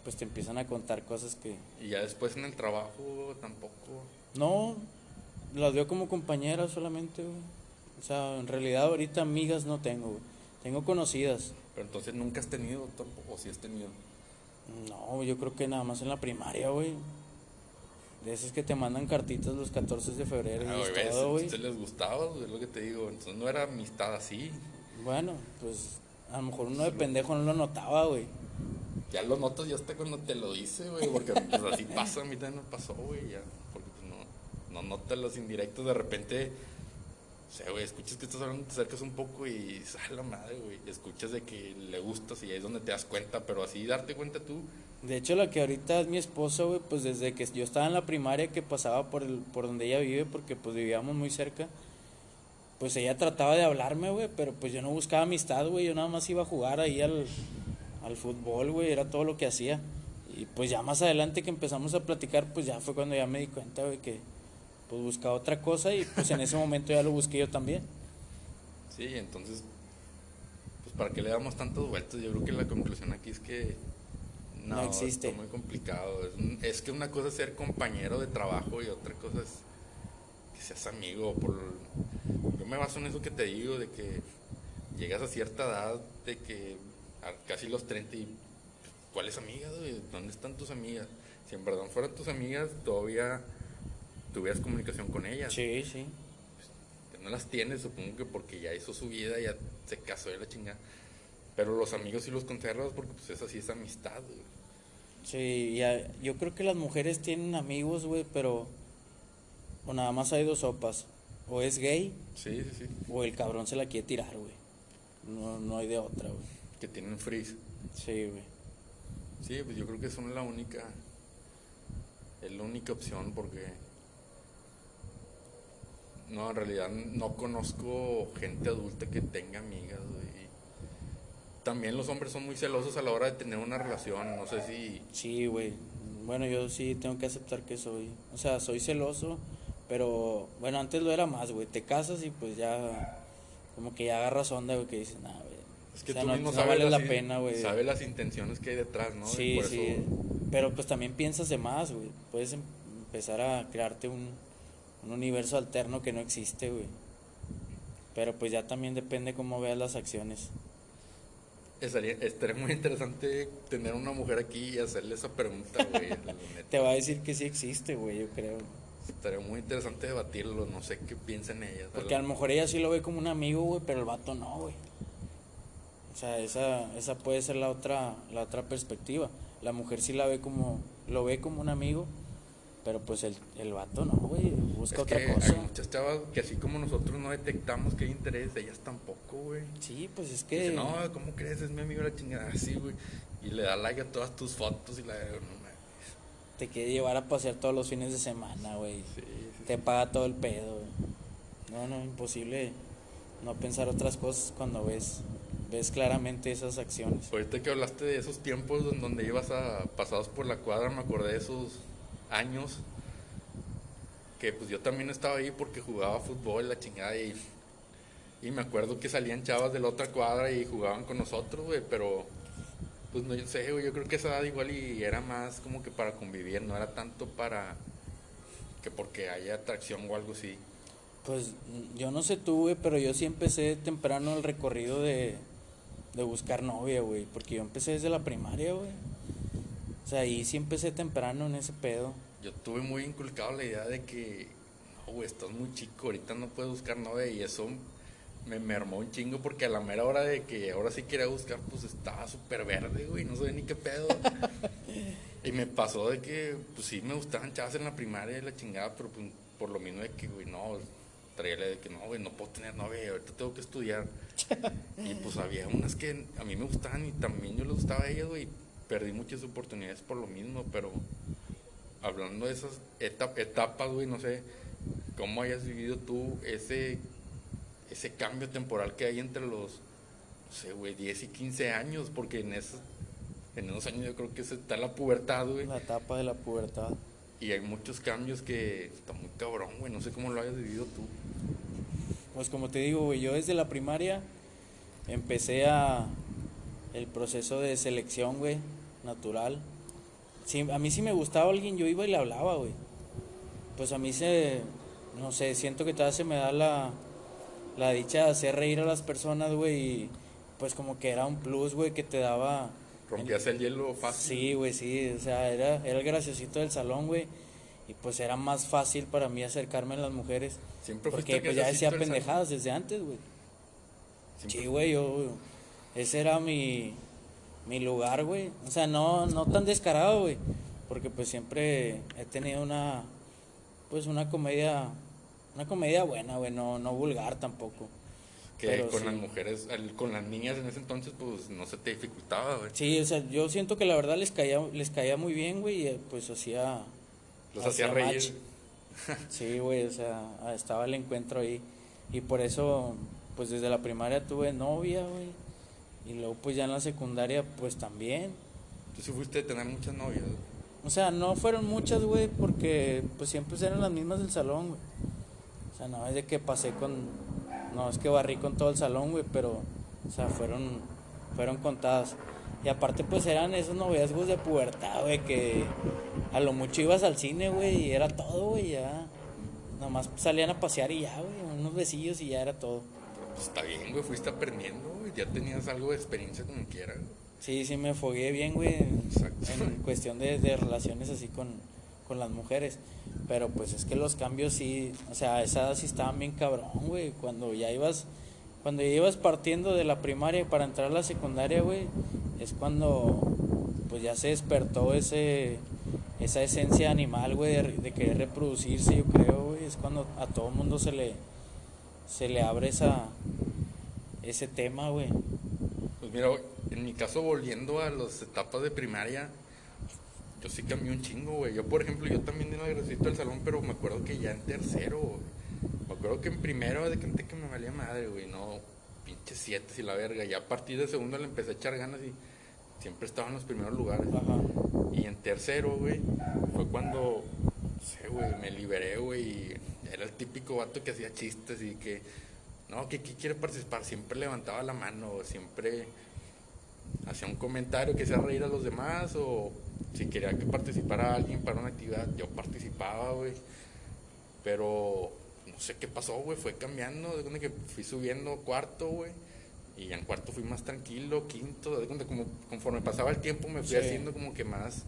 pues te empiezan a contar cosas que, Y ya después en el trabajo tampoco. no, las veo como compañeras solamente, güey. O sea, en realidad ahorita amigas no tengo, güey. Tengo conocidas. Pero entonces nunca has tenido tampoco, o si has tenido. No, yo creo que nada más en la primaria, güey. De esas que te mandan cartitas los 14 de febrero y Ah, güey, ves, todo, güey. les gustaba, es lo que te digo. Entonces no era amistad así. Bueno, pues a lo mejor uno de pendejo no lo notaba, güey. Ya lo notas ya hasta cuando te lo dice, güey, porque pues, así pasa, a mí también me pasó, güey, ya. Porque pues, no, no notas los indirectos, de repente, sea, güey, escuchas que estás hablando, te acercas un poco y sale la madre, güey. Escuchas de que le gustas y ahí es donde te das cuenta, pero así darte cuenta tú, De hecho, la que ahorita es mi esposa, güey, pues desde que yo estaba en la primaria que pasaba por el por donde ella vive porque pues vivíamos muy cerca. Pues ella trataba de hablarme, güey, pero pues yo no buscaba amistad, güey, yo nada más iba a jugar ahí al al fútbol, güey, era todo lo que hacía. Y pues ya más adelante que empezamos a platicar, pues ya fue cuando ya me di cuenta, güey, que pues buscaba otra cosa y pues en ese momento ya lo busqué yo también. Sí, entonces, pues para que le damos tantas vueltas, yo creo que la conclusión aquí es que no, No existe. Está muy complicado. Es, un- es que una cosa es ser compañero de trabajo y otra cosa es que seas amigo. Por, yo me baso en eso que te digo, de que llegas a cierta edad, de que a casi los 30 y ¿cuáles amigas, güey? ¿Dónde están tus amigas? Si en verdad fueran tus amigas, todavía tuvieras comunicación con ellas Sí, sí. que no las tiene, supongo que porque ya hizo su vida, ya se casó de la chingada. Pero los amigos sí los conservas porque pues esa sí es amistad, güey. Sí, ya, yo creo que las mujeres tienen amigos, güey, pero o nada más hay dos sopas. O es gay Sí, sí, sí. o el cabrón se la quiere tirar, güey. No, no hay de otra, güey. Que tienen freeze. Sí, güey. Sí, pues yo creo que son la única, es la única opción porque no, en realidad no conozco gente adulta que tenga amigas, güey. También los hombres son muy celosos a la hora de tener una relación, no sé si Sí, güey. Bueno, yo sí tengo que aceptar que soy. O sea, soy celoso, pero bueno, antes lo era más, güey. Te casas y pues ya. Como que ya agarras onda, güey, que dices, nah, güey. Es que o sea, tú no, mismo no sabes vale la las in- pena, güey. Sabes las intenciones que hay detrás, ¿no? Sí, por sí. eso- Pero pues también piensas de más, güey. Puedes em- empezar a crearte un, un universo alterno que no existe, güey. Pero pues ya también depende cómo veas las acciones. Estaría, estaría muy interesante tener una mujer aquí y hacerle esa pregunta, güey. Te va a decir que sí existe, güey, yo creo. Estaría muy interesante debatirlo, no sé qué piensan ellas. Porque a lo mejor ella sí lo ve como un amigo, güey, pero el vato no, güey. O sea, esa, esa puede ser la otra, la otra perspectiva. La mujer sí la ve como, lo ve como un amigo, pero pues el, el vato no, güey, busca Es otra que cosa. Hay muchas chavas que así como nosotros no detectamos que hay interés, ellas tampoco, güey. Sí, pues es que... no, ¿cómo crees? Es mi amigo la chingada, así, güey. Y le da like a todas tus fotos y la... No. Te quiere llevar a pasear todos los fines de semana, güey. sí, sí, Te paga todo el pedo. No, no, imposible no pensar otras cosas cuando ves, ves claramente esas acciones. Ahorita que hablaste de esos tiempos en donde ibas a pasados por la cuadra, me acordé de esos años que pues yo también estaba ahí porque jugaba fútbol, la chingada, y, y me acuerdo que salían chavas de la otra cuadra y jugaban con nosotros, güey, pero pues no yo sé, güey, yo creo que esa edad igual y era más como que para convivir, no era tanto para que porque haya atracción o algo así. Pues yo no sé tú, güey, pero yo sí empecé temprano el recorrido de, de buscar novia, güey. Porque yo empecé desde la primaria, güey. O sea, ahí sí empecé temprano en ese pedo. Yo tuve muy inculcado la idea de que, no, güey, estás muy chico, ahorita no puedes buscar novia y eso me mermó un chingo porque a la mera hora de que ahora sí quería buscar, pues estaba súper verde, güey, no sabía ni qué pedo. y me pasó de que, pues sí, me gustaban chavas en la primaria y la chingada, pero pues, por lo mismo de que, güey, no, traía la de que no, güey, no puedo tener novia, ahorita tengo que estudiar. y pues había unas que a mí me gustaban y también yo les gustaba a ellas, güey. Perdí muchas oportunidades por lo mismo, pero hablando de esas etap- etapas, güey, no sé cómo hayas vivido tú ese, ese cambio temporal que hay entre los, no sé, güey, 10 y 15 años, porque en esos, en esos años yo creo que se está la pubertad, güey, La etapa de la pubertad. y hay muchos cambios que está muy cabrón, güey, no sé cómo lo hayas vivido tú. Pues como te digo, güey, yo desde la primaria empecé a el proceso de selección, güey, natural. Sí, a mí sí me gustaba alguien, yo iba y le hablaba, güey. Pues a mí se, no sé, siento que todavía se me da la, la dicha de hacer reír a las personas, güey, y pues como que era un plus, güey, que te daba... Rompías el hielo fácil. Sí, güey, sí, o sea, era, era el graciosito del salón, güey, y pues era más fácil para mí acercarme a las mujeres. Siempre Porque pues ya decía pendejadas desde antes, güey. Sí, güey, yo, ese era mi, mi lugar, güey. O sea, no, no tan descarado, güey. Porque pues siempre he tenido una, pues una comedia, una comedia buena, güey, no, no vulgar tampoco. Que Pero con sí. las mujeres, con las niñas en ese entonces, pues no se te dificultaba, güey. Sí, o sea, yo siento que la verdad les caía, les caía muy bien, güey, y pues hacía... Los hacía reír. Sí, güey, o sea, estaba el encuentro ahí. Y por eso, pues desde la primaria tuve novia, güey. Y luego, pues ya en la secundaria, pues también. Tú sí fuiste a tener muchas novias. güey. O sea, no fueron muchas, güey, porque pues siempre eran las mismas del salón, güey. O sea, no es de que pasé con... No, es que barrí con todo el salón, güey, pero... O sea, fueron, fueron contadas. Y aparte, pues eran esos noviazgos de pubertad, güey, que a lo mucho ibas al cine, güey, y era todo, güey, ya. Nomás salían a pasear y ya, güey, unos besillos y ya era todo. Pues está bien, güey, fuiste aprendiendo. Ya tenías algo de experiencia como quiera. Sí, sí me fogué bien, güey, Exacto. en cuestión de, de relaciones así con, con las mujeres. Pero pues es que los cambios sí, o sea, a esa edad sí estaban bien cabrón, güey. Cuando ya ibas, cuando ya ibas partiendo de la primaria para entrar a la secundaria, güey, es cuando pues ya se despertó ese esa esencia animal, güey, de, de querer reproducirse, yo creo, güey. Es cuando a todo mundo se le se le abre esa ese tema, güey. Pues mira, en mi caso, volviendo a las etapas de primaria, yo sí cambié un chingo, güey. Yo, por ejemplo, yo también era gracioso del salón, pero me acuerdo que ya en tercero, güey. Me acuerdo que en primero de canté que me valía madre, güey. No, pinche siete y la verga. Ya a partir de segundo le empecé a echar ganas y siempre estaba en los primeros lugares. Ajá. Y en tercero, güey, fue cuando, no sé, güey, me liberé, güey. Era el típico vato que hacía chistes y que, no, que, que quiere participar. Siempre levantaba la mano, siempre hacía un comentario que hacía reír a los demás o si quería que participara alguien para una actividad, yo participaba, güey. Pero no sé qué pasó, güey, fue cambiando, de cuenta que fui subiendo cuarto, güey. Y en cuarto fui más tranquilo, quinto, de cuenta como conforme pasaba el tiempo me fui Sí. haciendo como que más,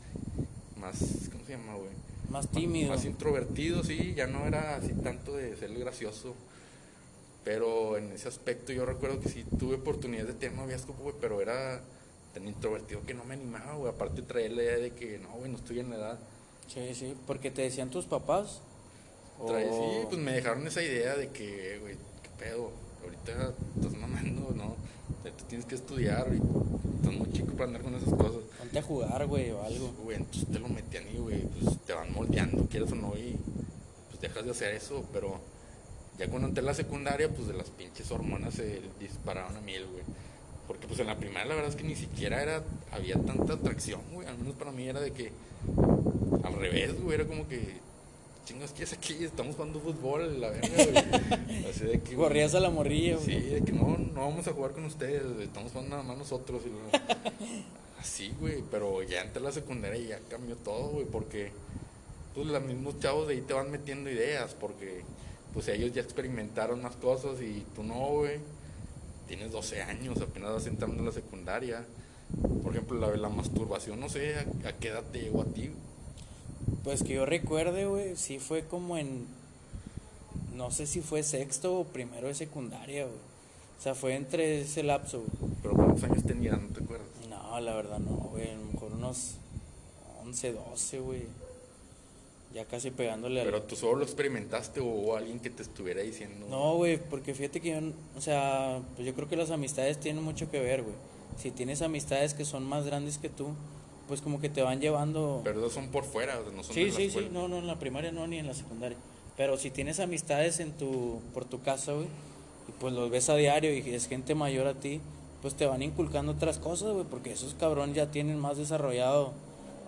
más, ¿cómo se llama, güey? Más tímido. Más introvertido, sí, ya no era así tanto de ser gracioso. Pero en ese aspecto yo recuerdo que sí tuve oportunidad de tener noviazgo, güey, pero era tan introvertido que no me animaba, güey. Aparte traía la idea de que no, güey, no estoy en la edad. Sí, sí, porque te decían tus papás. Trae- Sí, pues me dejaron esa idea de que, güey, qué pedo, ahorita estás mamando, ¿no? Tú tienes que estudiar y estás muy chico para andar con esas cosas. Ponte a jugar, güey, o algo. Güey, entonces te lo metían y, güey, pues te van moldeando, quieres o no, y pues dejas de hacer eso, pero ya cuando entré a la secundaria, pues de las pinches hormonas se dispararon a miel, güey. Porque pues en la primaria la verdad es que ni siquiera era, había tanta atracción, güey, al menos para mí era de que, al revés, güey, era como que, chingas, ¿qué es aquí? Estamos jugando fútbol, la verga, güey. Así de que, Corrías a la morrilla, Sí, güey. de que no, no vamos a jugar con ustedes, estamos jugando nada más nosotros. Y así, güey, pero ya entre la secundaria ya cambió todo, güey, porque pues los mismos chavos de ahí te van metiendo ideas, porque pues ellos ya experimentaron más cosas y tú no, güey. Tienes 12 años, apenas vas entrando en la secundaria. Por ejemplo, la la masturbación, no sé, ¿a, a qué edad te llegó a ti? Pues que yo recuerde, güey, sí fue como en. No sé si fue sexto o primero de secundaria, güey. O sea, fue entre ese lapso, güey. Pero ¿cuántos años tenías? ¿No te acuerdas? No, la verdad no, güey. A lo mejor unos 11, 12, güey. Ya casi pegándole al. Pero tú solo lo experimentaste o alguien que te estuviera diciendo. No, güey, porque fíjate que yo, o sea, pues yo creo que las amistades tienen mucho que ver, güey. Si tienes amistades que son más grandes que tú, pues como que te van llevando... Pero esos son por fuera, o sea, no son de Sí, la sí, sí, no, no, en la primaria no, ni en la secundaria. Pero si tienes amistades en tu, por tu casa, güey, y pues los ves a diario y es gente mayor a ti, pues te van inculcando otras cosas, güey, porque esos cabrones ya tienen más desarrollado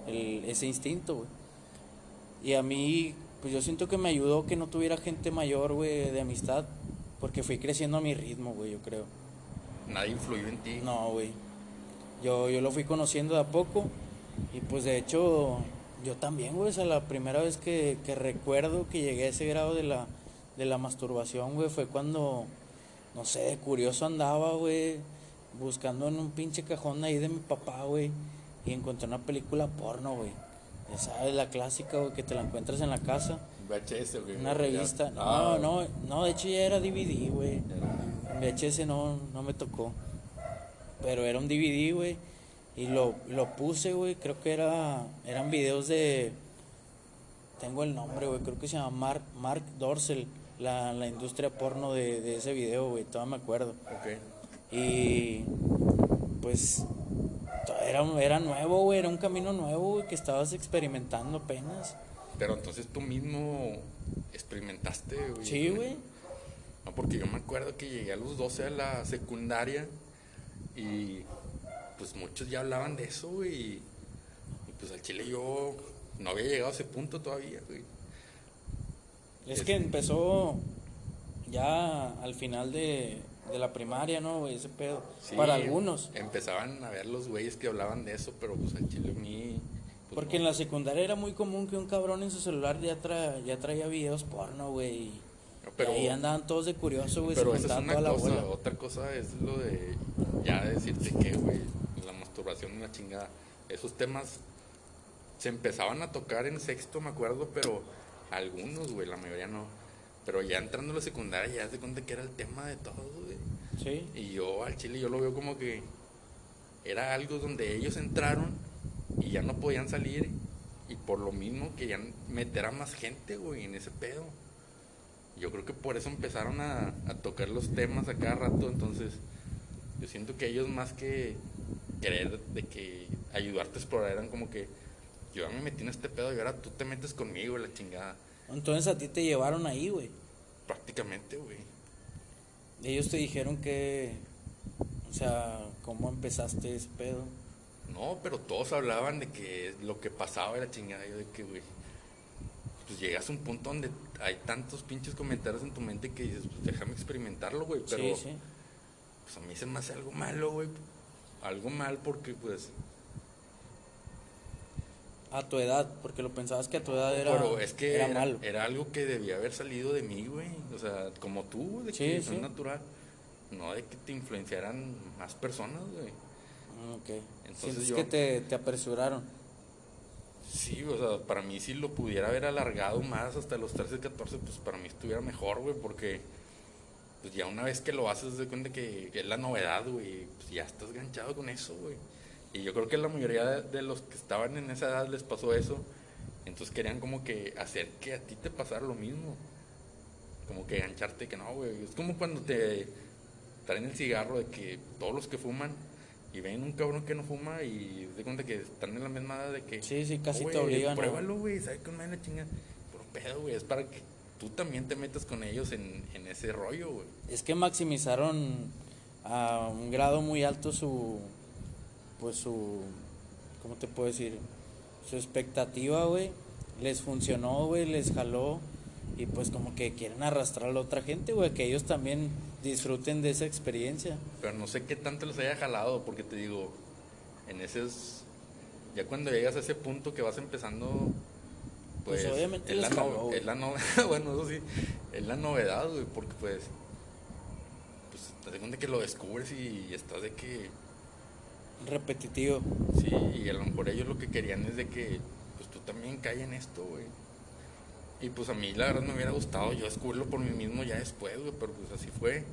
el- ese instinto, güey. Y a mí, pues yo siento que me ayudó que no tuviera gente mayor, güey, de amistad, porque fui creciendo a mi ritmo, güey, yo creo. Nadie influyó en ti. No, güey. Yo, yo lo fui conociendo de a poco. Y pues de hecho, yo también, güey. O sea, la primera vez que, que recuerdo que llegué a ese grado de la, de la masturbación, güey, fue cuando, no sé, curioso andaba, güey, buscando en un pinche cajón ahí de mi papá, güey. Y encontré una película porno, güey. Ya sabes, la clásica, güey, que te la encuentras en la casa. VHS, güey. Una revista. Ah, No, no, no, de hecho ya era DVD, güey. VHS no, no me tocó. Pero era un DVD, güey. Y lo, lo puse, güey. Creo que era eran videos de... Tengo el nombre, güey. Creo que se llama Mark, Mark Dorsel. La, la industria porno de, de ese video, güey. Todavía me acuerdo. Ok. Y pues era, era nuevo, güey. Era un camino nuevo, güey. Que estabas experimentando apenas. Pero entonces tú mismo experimentaste, güey. Sí, güey. No, porque yo me acuerdo que llegué a los 12 a la secundaria y pues muchos ya hablaban de eso, güey. Y, pues al chile yo no había llegado a ese punto todavía, güey. Es Es- que empezó ya al final de, de la primaria, ¿no, güey? Ese pedo. Sí, Para algunos. Empezaban a ver los güeyes que hablaban de eso, pero pues al chile mí. pues, Porque en la secundaria era muy común que un cabrón en su celular ya, tra- ya traía videos porno, güey. pero- y ahí andaban todos de curioso, güey. Pero se esa es una cosa, bola. otra cosa es lo de ya decirte que, güey, la masturbación y la chingada. Esos temas se empezaban a tocar en sexto, me acuerdo, pero algunos, güey, la mayoría no. Pero ya entrando a la secundaria ya se cuenta que era el tema de todo, güey. Sí. Y yo al chile yo lo veo como que era algo donde ellos entraron y ya no podían salir y por lo mismo querían meter a más gente, güey, en ese pedo. Yo creo que por eso empezaron a, a tocar los temas a cada rato, entonces yo siento que ellos más que querer de que ayudarte a explorar eran como que yo ya me metí en este pedo y ahora tú te metes conmigo, la chingada. Entonces a ti te llevaron ahí, güey. Prácticamente, güey. Ellos te dijeron que, o sea, cómo empezaste ese pedo. No, pero todos hablaban de que lo que pasaba era chingada. Yo de que, güey, pues llegas a un punto donde hay tantos pinches comentarios en tu mente que dices, pues déjame experimentarlo, güey. Pero sí, sí. pues a mí se me hace algo malo, güey. Algo mal porque, pues, A tu edad, porque lo pensabas que a tu edad era, pero es que era era, malo. era algo que debía haber salido de mí, güey. O sea, como tú, de Sí, que sí. natural. No de que te influenciaran más personas, güey. Ah, Ok. Entonces yo- que te, te apresuraron. Sí, o sea, para mí si lo pudiera haber alargado más hasta los 13, 14, pues para mí estuviera mejor, güey, porque pues ya una vez que lo haces, de cuenta que, que es la novedad, güey, pues ya estás ganchado con eso, güey. Y yo creo que la mayoría de, los que estaban en esa edad les pasó eso, entonces querían como que hacer que a ti te pasara lo mismo. Como que gancharte, que no, güey. Es como cuando te traen el cigarro de que todos los que fuman y ven un cabrón que no fuma y se cuenta que están en la misma edad de que. Sí, sí, casi "Oh, te obligan, ¿no?" Pruébalo, güey, ¿sabes qué me la chinga? Puro pedo, güey. Es para que tú también te metas con ellos en, en ese rollo, güey. Es que maximizaron a un grado muy alto su, pues su, ¿cómo te puedo decir? Su expectativa, güey. Les funcionó, güey, les jaló. Y pues como que quieren arrastrar a la otra gente, güey, que ellos también disfruten de esa experiencia. Pero no sé qué tanto les haya jalado, porque te digo, en ese es- ya cuando llegas a ese punto que vas empezando, pues, Pues, obviamente es, la jaló, es la no- bueno, eso sí, es la novedad, güey, porque pues, pues te das cuenta que lo descubres y estás de que, Repetitivo. sí, y a lo mejor ellos lo que querían es de que, pues tú también caes en esto, güey. Y pues a mí la verdad me hubiera gustado yo descubrirlo por mí mismo ya después, güey, pero pues así fue.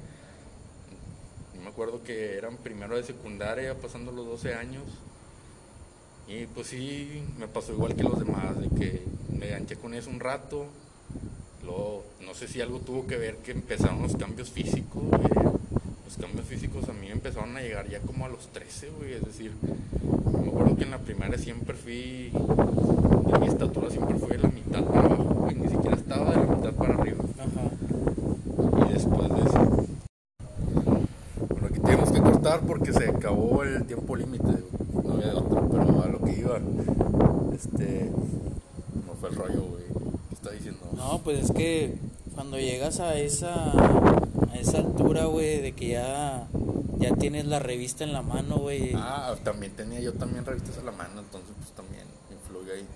Yo me acuerdo que eran primero de secundaria, pasando los 12 años. Y pues sí, me pasó igual que los demás, de que me ganché con eso un rato. Luego, no sé si algo tuvo que ver que empezaron los cambios físicos, güey. Los cambios físicos a mí empezaron a llegar ya como a los 13, güey. Es decir, me acuerdo que en la primaria siempre fui, de mi estatura siempre fui de la mitad para abajo, güey. Ni siquiera estaba de la mitad para arriba. Ajá. Y después de eso. Bueno, aquí tenemos que cortar porque se acabó el tiempo límite. No había de otra, pero a lo que iba. Este. No fue el rollo, güey. ¿Qué está diciendo? No, pues es que cuando llegas a esa a esa altura, güey, de que ya ya tienes la revista en la mano, güey. Ah, también tenía yo también revistas a la mano, entonces pues también influye ahí.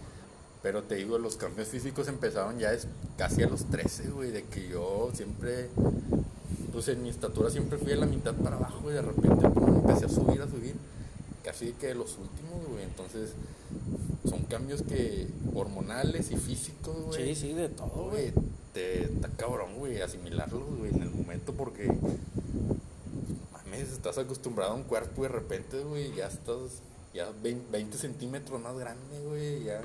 Pero te digo, los cambios físicos empezaron ya es casi a los 13, güey, de que yo siempre, pues en mi estatura siempre fui a la mitad para abajo y de repente pues, empecé a subir, a subir, casi que los últimos, güey. Entonces son cambios que hormonales y físicos, güey. sí, sí, de todo, güey. Te está cabrón, güey, asimilarlos, güey, en el momento porque mames, estás acostumbrado a un cuerpo y de repente, güey, ya estás ya 20, 20 centímetros más grande, güey, ya.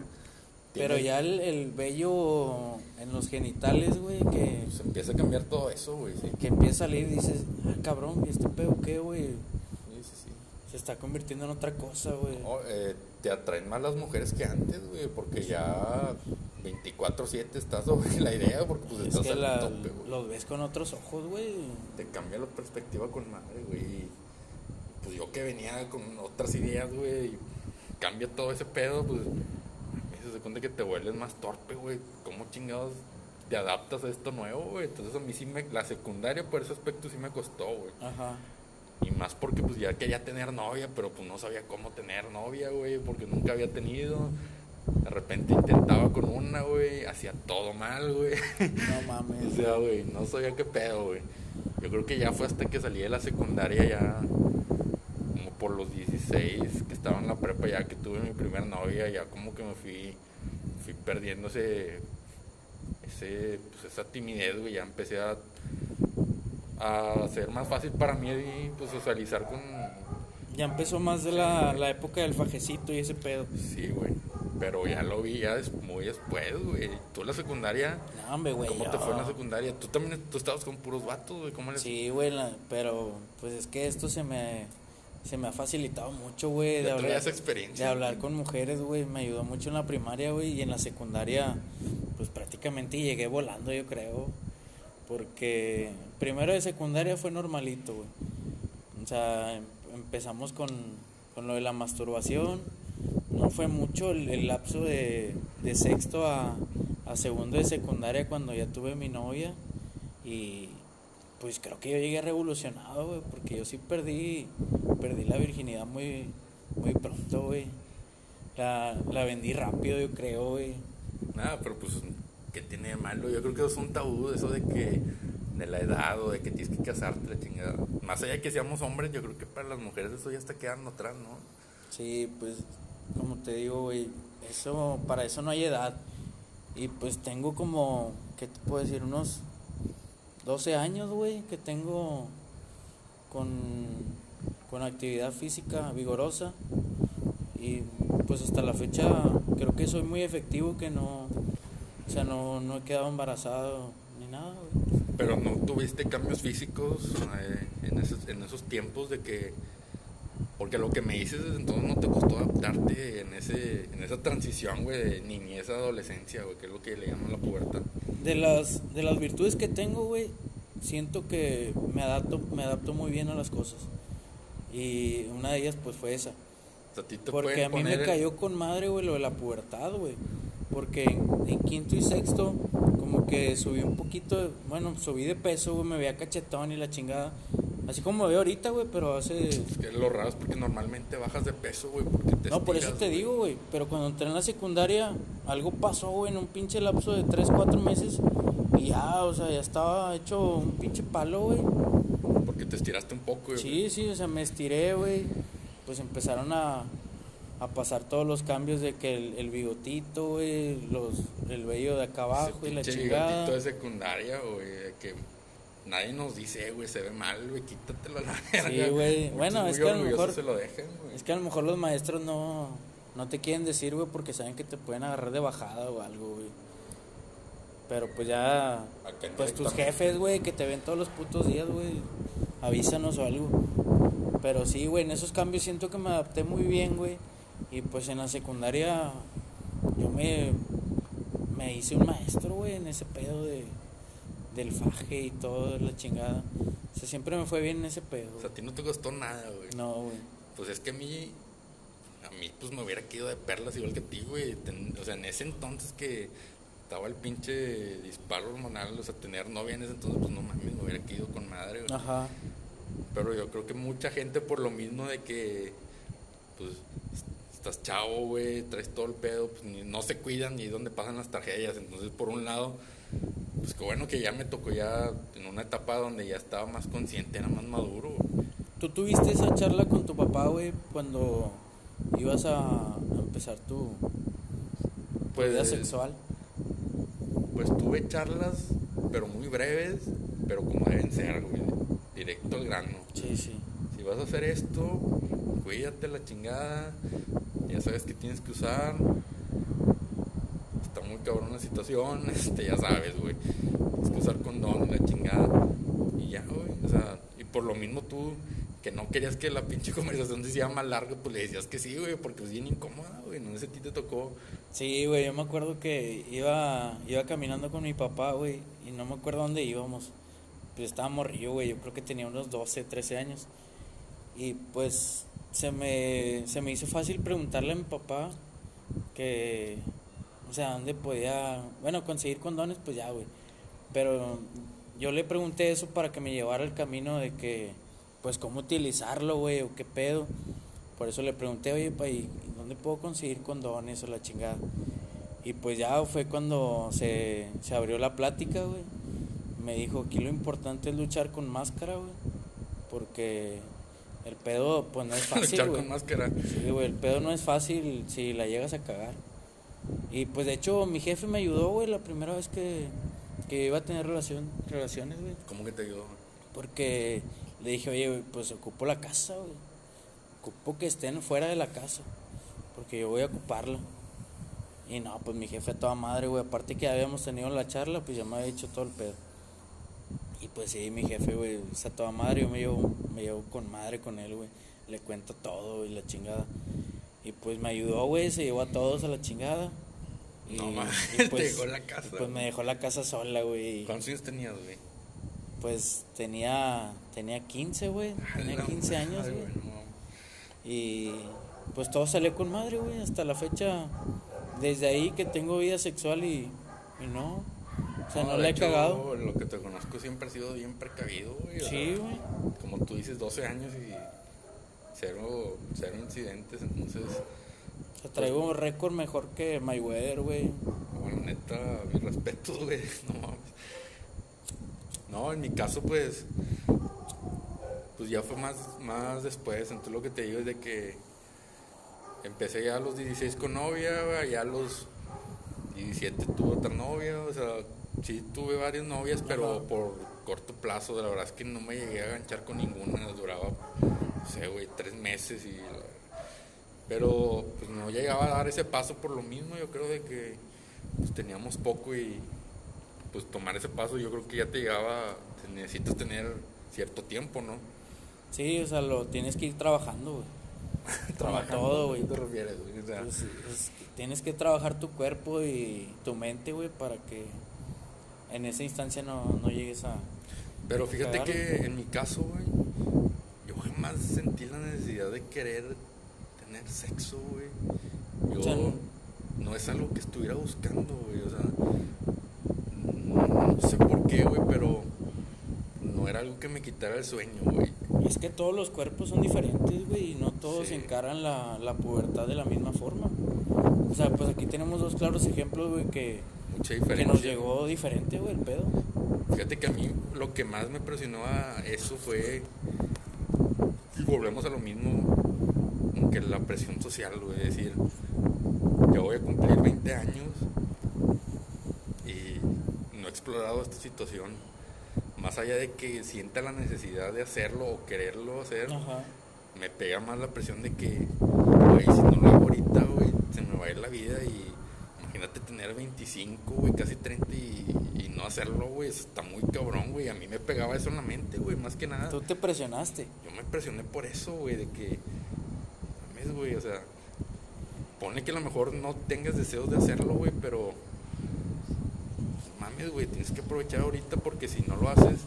Pero ya el, el vello en los genitales, güey, que, pues, empieza a cambiar todo eso, güey, sí. que empieza a salir y dices, ah, cabrón, ¿y este pedo qué, güey? Sí, sí, sí. Se está convirtiendo en otra cosa, güey. No, eh, te atraen más las mujeres que antes, güey, porque ya 24-7 estás sobre la idea, porque pues es estás que al la- tope, güey. los ves con otros ojos, güey. te cambia la perspectiva con madre, güey. Pues yo que venía con otras ideas, güey, cambia todo ese pedo, pues me se cuenta que te vuelves más torpe, güey. ¿Cómo chingados te adaptas a esto nuevo, güey? Entonces a mí sí me, la secundaria por ese aspecto sí me costó, güey. Ajá. Y más porque pues ya quería tener novia, pero pues no sabía cómo tener novia, güey, porque nunca había tenido. De repente intentaba con una, güey, hacía todo mal, güey. No O mames. sea, güey, no sabía qué pedo, güey. Yo creo que ya fue hasta que salí de la secundaria, ya como por los 16, que estaba en la prepa, ya que tuve mi primer novia, ya como que me fui, fui perdiendo ese, ese, pues esa timidez, güey. Ya empecé a, a ser más fácil para mí, pues socializar con, Ya empezó más de la, la época del fajecito y ese pedo. sí, güey. Pero ya lo vi ya muy después, güey. Tú en la secundaria, No, hombre, güey. ¿cómo te yo- fue en la secundaria? Tú también, tú estabas con puros vatos, güey. ¿Cómo les Sí, güey, la- pero pues es que esto se me, se me ha facilitado mucho, güey, de hablar, traías experiencia. de hablar con mujeres, güey. Me ayudó mucho en la primaria, güey, y en la secundaria, pues prácticamente llegué volando, yo creo. Porque primero de secundaria fue normalito, güey. O sea, em- empezamos con, con lo de la masturbación. No fue mucho el, lapso de, sexto a, segundo de secundaria cuando ya tuve mi novia. Y pues creo que yo llegué revolucionado, güey, porque yo sí perdí, perdí la virginidad muy, muy pronto, güey. La, la vendí rápido, yo creo, güey. Nada, pero pues, ¿qué tiene de malo? Yo creo que es un tabú eso de que, de la edad o de que tienes que casarte, chingada. Más allá de que seamos hombres, yo creo que para las mujeres eso ya está quedando atrás, ¿no? Sí, pues, como te digo, güey, Eso, para eso no hay edad. Y pues tengo como, ¿qué te puedo decir? Unos 12 años, güey, que tengo con, con actividad física vigorosa. Y pues hasta la fecha creo que soy muy efectivo, que no, o sea, no, no he quedado embarazado ni nada, güey. Pero no tuviste cambios físicos eh, en, esos, en esos tiempos de que... Porque lo que me dices desde entonces no te costó adaptarte en, ese, en esa transición, güey, de niñez a adolescencia, güey, que es lo que le llaman la pubertad. De las, de las virtudes que tengo, güey, siento que me adapto, me adapto muy bien a las cosas. Y una de ellas, pues, fue esa. Porque a mí me el- cayó con madre, güey, lo de la pubertad, güey. Porque en, en quinto y sexto, como que subí un poquito, de- bueno, subí de peso, güey, me veía cachetón y la chingada. Así como me veo ahorita, güey, pero hace... Es que lo raro es porque normalmente bajas de peso, güey, porque te No, por eso te güey. digo, güey. Pero cuando entré en la secundaria, algo pasó, güey, en un pinche lapso de 3, 4 meses. Y ya, o sea, ya estaba hecho un pinche palo, güey. Porque te estiraste un poco, güey. Sí, sí, o sea, me estiré, güey. Pues empezaron a, a pasar todos los cambios de que el, el bigotito, güey, los, el vello de acá Ese abajo y la chingada. bigotito de secundaria, güey, que nadie nos dice, "Eh, güey, se ve mal, güey, quítatelo a la verga. güey. Muchos Bueno, es que a lo mejor- se lo güey. Es que a lo mejor los maestros no, no te quieren decir, güey, porque saben que te pueden agarrar de bajada o algo, güey. Pero pues ya, pues tus jefes, güey, que te ven todos los putos días, güey, avísanos o algo. Pero sí, güey, en esos cambios siento que me adapté muy bien, güey. Y pues en la secundaria yo me, me hice un maestro, güey, en ese pedo de, del faje y todo, la chingada. O sea, siempre me fue bien en ese pedo. O sea, a ti no te costó nada, güey. No, güey. Pues es que a mí, a mí pues me hubiera quedado de perlas igual que a ti, güey. O sea, en ese entonces que estaba el pinche disparo hormonal, o sea, tener novia en ese entonces, pues no mames, me hubiera quedado con madre, güey. Ajá. Pero yo creo que mucha gente por lo mismo de que, pues, estás chavo, güey, traes todo el pedo, pues ni- no se cuidan ni dónde pasan las tragedias. Entonces, por un lado, pues que bueno que ya me tocó ya en una etapa donde ya estaba más consciente, era más maduro. güey. ¿Tú tuviste esa charla con tu papá, güey, cuando ibas a a empezar tu, tu Pues, vida sexual? Pues tuve charlas, pero muy breves, pero como deben ser, güey, directo al grano. Sí, sí. Si vas a hacer esto, cuídate la chingada. Ya sabes que tienes que usar. Está muy cabrón la situación, este, ya sabes, güey. Tienes que usar condón, la chingada. Y ya, güey. O sea, y por lo mismo tú, que no querías que la pinche conversación se hiciera más larga, pues le decías que sí, güey, porque es bien incómoda, güey. No sé si te tocó. Sí, güey, yo me acuerdo que iba, iba caminando con mi papá, güey, y no me acuerdo dónde íbamos. Pues estaba morrillo, güey, yo creo que tenía unos 12, 13 años. Y pues se me, se me hizo fácil preguntarle a mi papá que, o sea, dónde podía, bueno, conseguir condones, pues ya, güey. Pero yo le pregunté eso para que me llevara el camino de que, pues, cómo utilizarlo, güey, o qué pedo. Por eso le pregunté, oye, pa, ¿y dónde puedo conseguir condones o la chingada? Y pues ya fue cuando se, se abrió la plática, güey. Me dijo, aquí lo importante es luchar con máscara, güey. Porque el pedo, pues, no es fácil, Luchar güey. con máscara. Sí, güey, el pedo no es fácil si la llegas a cagar. Y pues de hecho mi jefe me ayudó, güey, la primera vez que, que iba a tener relación, relaciones, güey. ¿Cómo que te ayudó? Porque le dije, oye, güey, pues ocupo la casa, güey. Ocupo que estén fuera de la casa. Porque yo voy a ocuparla. Y no, pues mi jefe a toda madre, güey. Aparte que ya habíamos tenido la charla, pues ya me había dicho todo el pedo. Y pues sí, mi jefe, güey, está toda madre. Yo me llevo, me llevo con madre con él, güey. Le cuento todo y la chingada. Y pues me ayudó, güey. Se llevó a todos a la chingada. Y, No y, te pues, dejó la casa, y, pues me dejó la casa sola, güey. ¿Cuántos años tenías, güey? Pues tenía tenía 15, güey. Tenía La 15 años, güey. Y pues todo salió con madre, güey. Hasta la fecha, desde ahí que tengo vida sexual y, y no. O sea, no, la he hecho, cagado. Lo que te conozco siempre ha sido bien precavido, güey. Sí, güey. Como tú dices, 12 años y cero, cero incidentes, entonces, O sea, traigo un récord mejor que Mayweather, güey. bueno, neta, mis respetos, güey. No mames. No, en mi caso, pues, pues ya fue más, más después. Entonces, lo que te digo es de que empecé ya a los 16 con novia, ya a los 17 tuve otra novia, o sea, sí tuve varias novias, pero Ajá. por corto plazo, la verdad es que no me llegué a ganchar con ninguna, duraba, no sé, güey, tres meses y... Pero pues no llegaba a dar ese paso por lo mismo, yo creo de que pues, teníamos poco y pues tomar ese paso yo creo que ya te llegaba, te necesitas tener cierto tiempo, ¿no? Sí, o sea, lo tienes que ir trabajando, güey. Como todo, güey. ¿A qué te refieres, güey? O sea, Pues, es que tienes que trabajar tu cuerpo y tu mente, güey, para que en esa instancia no, no llegues a... Pero fíjate que en mi caso, güey, yo jamás sentí la necesidad de querer tener sexo, güey. Yo O sea, no- no es algo que estuviera buscando, güey. O sea, no sé por qué, güey, pero no era algo que me quitara el sueño, güey. Y es que todos los cuerpos son diferentes, güey, y no todos Sí. encaran la, la pubertad de la misma forma. O sea, pues aquí tenemos dos claros ejemplos, güey, que, que nos llegó diferente, güey, el pedo. Fíjate que a mí lo que más me presionó a eso fue. Y volvemos a lo mismo como que la presión social, güey. Es decir, ya voy a cumplir 20 años explorado esta situación. Más allá de que sienta la necesidad de hacerlo o quererlo hacer, Ajá. me pega más la presión de que, güey, si no lo hago ahorita, güey, se me va a ir la vida y imagínate tener 25, güey, casi 30 y, y no hacerlo, güey, está muy cabrón, güey. A mí me pegaba eso en la mente, güey, más que nada. Tú te presionaste. Yo me presioné por eso, güey, de que, mames, güey, o sea, pone que a lo mejor no tengas deseos de hacerlo, güey, pero güey, tienes que aprovechar ahorita porque si no lo haces,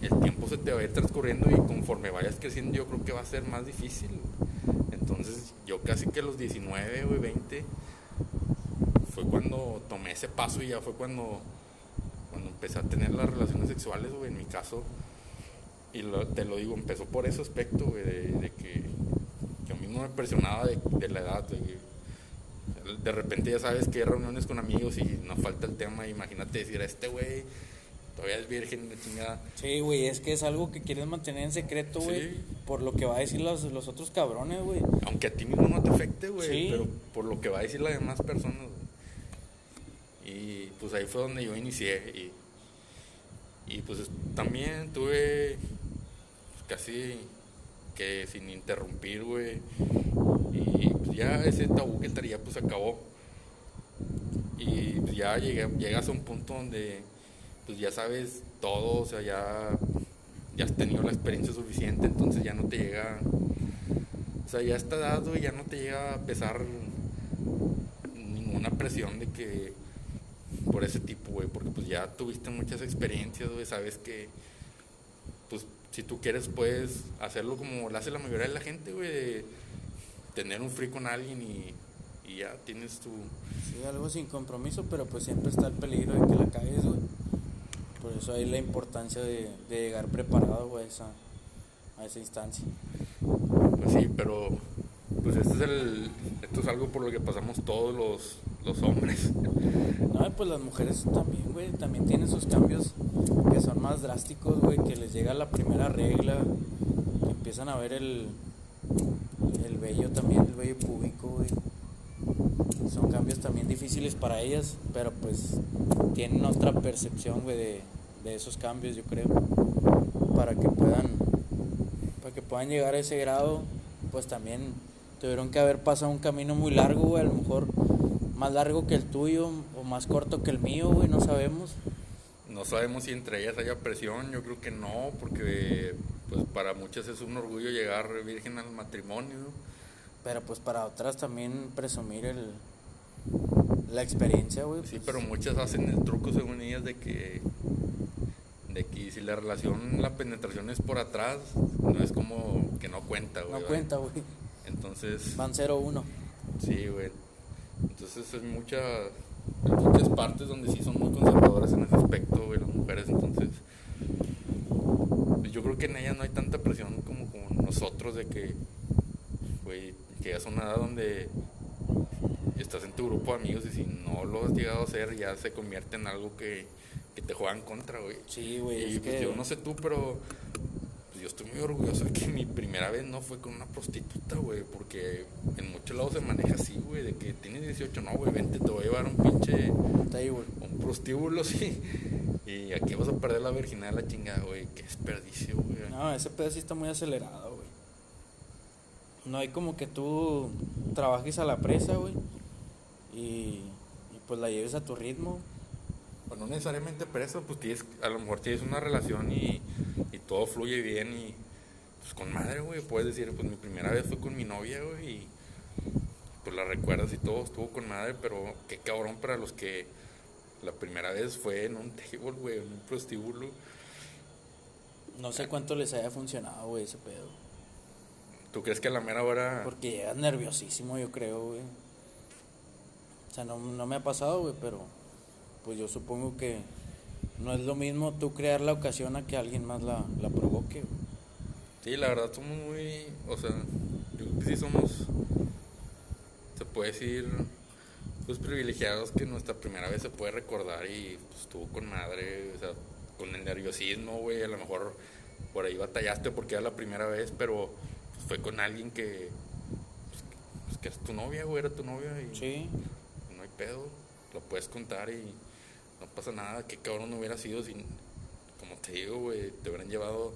el tiempo se te va a ir transcurriendo y conforme vayas creciendo yo creo que va a ser más difícil. Entonces yo casi que a los 19, güey, 20, fue cuando tomé ese paso y ya fue cuando, cuando empecé a tener las relaciones sexuales, güey, en mi caso. Y te lo digo, empezó por ese aspecto, de, de que yo mismo me presionaba de, la edad, de repente ya sabes que hay reuniones con amigos y nos falta el tema, imagínate decir, este güey todavía es virgen, de chingada. Sí, güey, es que es algo que quieres mantener en secreto, güey, Sí. por lo que va a decir los, los otros cabrones, güey. Aunque a ti mismo no te afecte, güey, Sí. pero por lo que va a decir las demás personas, güey. Y pues ahí fue donde yo inicié y, y pues es- también tuve pues, casi que sin interrumpir, güey. Ya ese tabú que traía pues acabó. Y pues, ya llegué, llegas a un punto donde pues ya sabes todo, o sea, ya, ya has tenido la experiencia suficiente, entonces ya no te llega o sea, ya está dado y ya no te llega a pesar ninguna presión de que por ese tipo, güey, porque pues ya tuviste muchas experiencias, güey, sabes que pues si tú quieres puedes hacerlo como lo hace la mayoría de la gente, güey, tener un free con alguien y, y ya tienes tu Sí, algo sin compromiso, pero pues siempre está el peligro de que la cagues, güey. Por eso hay la importancia de, de llegar preparado, güey, a esa, a esa instancia. Pues sí, pero pues este es el, esto es algo por lo que pasamos todos los, los hombres. No, pues las mujeres también, güey, también tienen sus cambios que son más drásticos, güey, que les llega la primera regla, que empiezan a ver el, el vello también, el vello púbico, güey. Son cambios también difíciles para ellas, pero pues tienen otra percepción, güey, de, de esos cambios, yo creo, para que puedan, para que puedan llegar a ese grado, pues también tuvieron que haber pasado un camino muy largo, güey, a lo mejor más largo que el tuyo o más corto que el mío, güey, no sabemos. No sabemos si entre ellas haya presión, yo creo que no, porque pues para muchas es un orgullo llegar virgen al matrimonio. Pero pues para otras también presumir el la experiencia, güey. Sí, pues, pero muchas hacen el truco según ellas de que de que si la relación, la penetración es por atrás, no es como que no cuenta, güey. no cuenta, güey. Entonces, Van 0-1. sí, güey. Entonces hay muchas hay muchas partes donde sí son muy conservadoras en ese aspecto, güey, las mujeres, entonces yo creo que en ellas no hay tanta presión como con nosotros de que güey, llegas a una edad donde estás en tu grupo de amigos y si no lo has llegado a hacer ya se convierte en algo que, que te juegan contra, güey. Sí, güey, Y es pues que yo no sé tú, pero pues, yo estoy muy orgulloso de que mi primera vez no fue con una prostituta, güey, porque en muchos lados se maneja así, güey, de que tienes 18, no, güey, vente, te voy a llevar un pinche... Un prostíbulo, sí. Y aquí vas a perder la virginidad de la chingada, güey, qué desperdicio, güey. No, ese pedo sí está muy acelerado, güey. No hay como que tú trabajes a la presa, güey, y, y pues la lleves a tu ritmo. Bueno, no necesariamente presa, pues tienes, a lo mejor tienes una relación y, y todo fluye bien y pues con madre, güey, puedes decir, pues mi primera vez fue con mi novia, güey, y pues la recuerdas y todo, estuvo con madre, pero qué cabrón para los que la primera vez fue en un table, güey, en un prostíbulo. No sé cuánto les haya funcionado, güey, ese pedo. ¿Tú crees que a la mera hora... Porque llegas nerviosísimo, yo creo, güey. O sea, no, no me ha pasado, güey, pero pues yo supongo que no es lo mismo tú crear la ocasión a que alguien más la, la provoque, güey. Sí, la verdad somos muy, o sea, yo creo que sí somos, se puede decir, pues privilegiados que nuestra primera vez se puede recordar y pues estuvo con madre, o sea, con el nerviosismo, güey, a lo mejor por ahí batallaste porque era la primera vez, pero pues, fue con alguien que, pues, pues, que es tu novia, güey, era tu novia y Sí, no hay pedo, lo puedes contar y no pasa nada, qué cabrón no hubiera sido sin, como te digo, güey, te hubieran llevado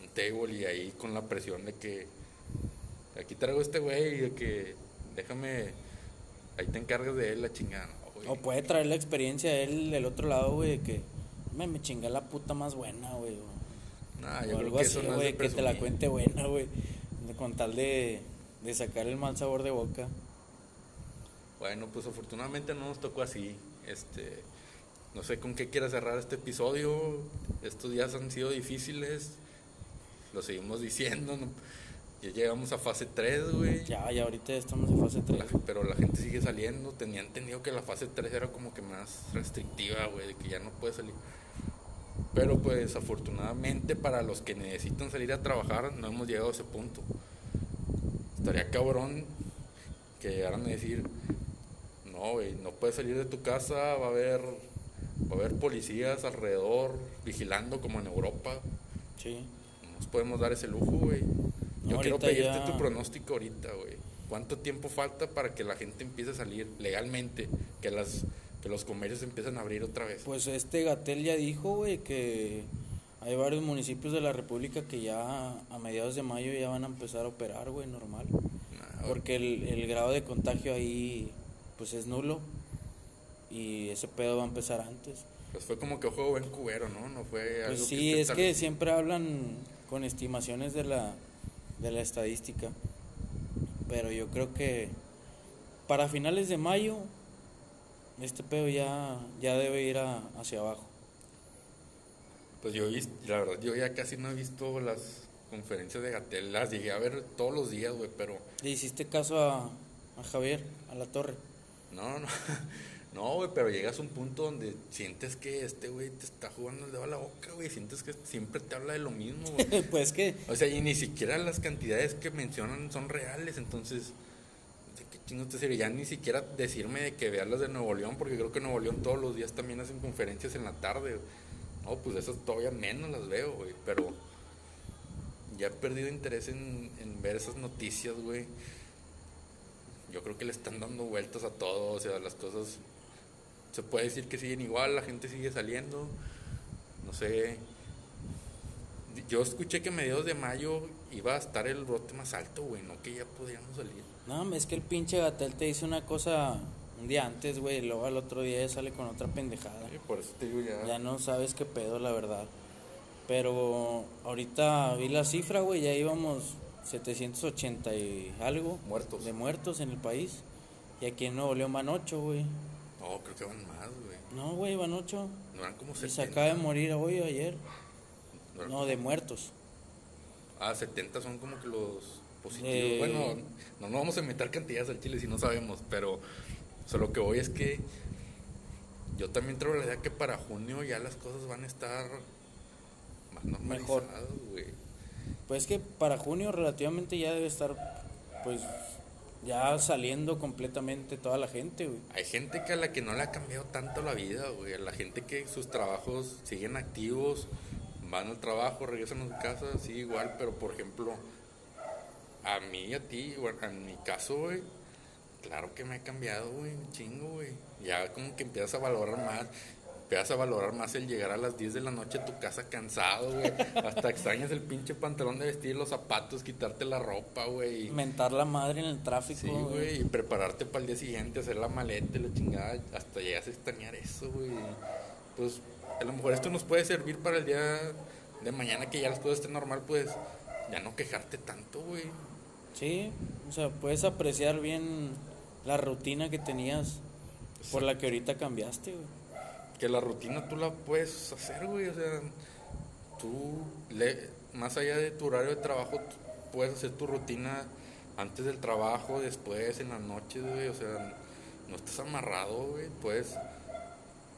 un table y ahí con la presión de que aquí traigo este güey y de que déjame, ahí te encargas de él la chingada, no, o puede traer la experiencia de él del otro lado, güey, de que me, me chingué la puta más buena, güey. o- creo algo que así, eso no es güey, que te la cuente buena, güey. Con tal de, de sacar el mal sabor de boca. Bueno, pues afortunadamente no nos tocó así. Este, no sé con qué quiera cerrar este episodio. Estos días han sido difíciles. Lo seguimos diciendo. ¿no? Ya llegamos a fase 3, güey. Ya, ya ahorita estamos en fase 3. La- pero la gente sigue saliendo. Tenía entendido que la fase 3 era como que más restrictiva, güey, de que ya no puede salir. Pero pues afortunadamente para los que necesitan salir a trabajar no hemos llegado a ese punto. Estaría cabrón que llegaran a decir, no, güey, no puedes salir de tu casa, va a haber va a haber policías alrededor vigilando como en Europa. Sí. No nos podemos dar ese lujo, güey. Yo quiero pedirte ya- tu pronóstico ahorita, güey. ¿Cuánto tiempo falta para que la gente empiece a salir legalmente? Que las que los comercios empiecen a abrir otra vez. Pues este Gatel ya dijo, güey, que hay varios municipios de la República que ya a mediados de mayo ya van a empezar a operar, güey, normal. Nah. Porque el, el grado de contagio ahí, pues es nulo. Y ese pedo va a empezar antes. Pues fue como que ojo buen cubero, ¿no? No fue algo Pues sí, es que siempre hablan con estimaciones de la, de la estadística. Pero yo creo que para finales de mayo, este pedo ya, ya debe ir a- hacia abajo. Pues yo la verdad, yo ya casi no he visto las conferencias de Gatel. Las llegué a ver todos los días, güey, pero Le hiciste caso a, a Javier, a la torre. no, no. No, güey, pero llegas a un punto donde sientes que este güey te está jugando el dedo a la boca, güey. Sientes que siempre te habla de lo mismo, güey. pues que, O sea, y ni siquiera las cantidades que mencionan son reales, entonces, ¿de qué chingos te sirve? Ya ni siquiera decirme de que veas las de Nuevo León, porque creo que Nuevo León todos los días también hacen conferencias en la tarde. No, pues esas todavía menos las veo, güey, pero ya he perdido interés en, en ver esas noticias, güey. Yo creo que le están dando vueltas a todo, o sea, las cosas se puede decir que siguen igual, la gente sigue saliendo, no sé, yo escuché que a mediados de mayo iba a estar el brote más alto, güey, no que ya podíamos salir. no, es que el pinche Gatel te dice una cosa un día antes, güey, y luego al otro día ya sale con otra pendejada. Sí, por eso te digo ya. Ya no sabes qué pedo, la verdad. Pero ahorita vi la cifra, güey, ya íbamos 780 y algo Muertos. de muertos en el país. Y aquí en Nuevo León van 8, güey. No, creo que van más, güey. No, güey, van 8. No eran como Y se 70. acaba de morir hoy o ayer. no de muertos. Ah, 70 son como que los positivos. Eh. Bueno, no, no vamos a meter cantidades al chile si no sabemos, pero o sea, lo que voy es que yo también traigo la idea que para junio ya las cosas van a estar más Mejor. normalizadas, güey. Pues que para junio relativamente ya debe estar, pues, ya saliendo completamente toda la gente, güey. Hay gente que a la que no le ha cambiado tanto la vida, güey. A la gente que sus trabajos siguen activos, van al trabajo, regresan a su casa, sí, igual, pero por ejemplo, a mí a ti, bueno, en mi caso, güey, claro que me he cambiado, güey, chingo, güey. Ya como que empiezas a valorar más, empiezas a valorar más el llegar a las 10 de la noche a tu casa cansado, güey. Hasta extrañas el pinche pantalón de vestir, los zapatos, quitarte la ropa, güey. Mentar la madre en el tráfico, Sí, güey, y prepararte para el día siguiente, hacer la maleta y la chingada, hasta llegas a extrañar eso, güey. Pues a lo mejor esto nos puede servir para el día de mañana que ya las cosas estén normal, pues ya no quejarte tanto, güey. Sí, o sea, puedes apreciar bien la rutina que tenías por la que ahorita cambiaste, güey. Que la rutina tú la puedes hacer, güey, o sea, tú, le, más allá de tu horario de trabajo, tú puedes hacer tu rutina antes del trabajo, después, en las noches, güey, o sea, no estás amarrado, güey, puedes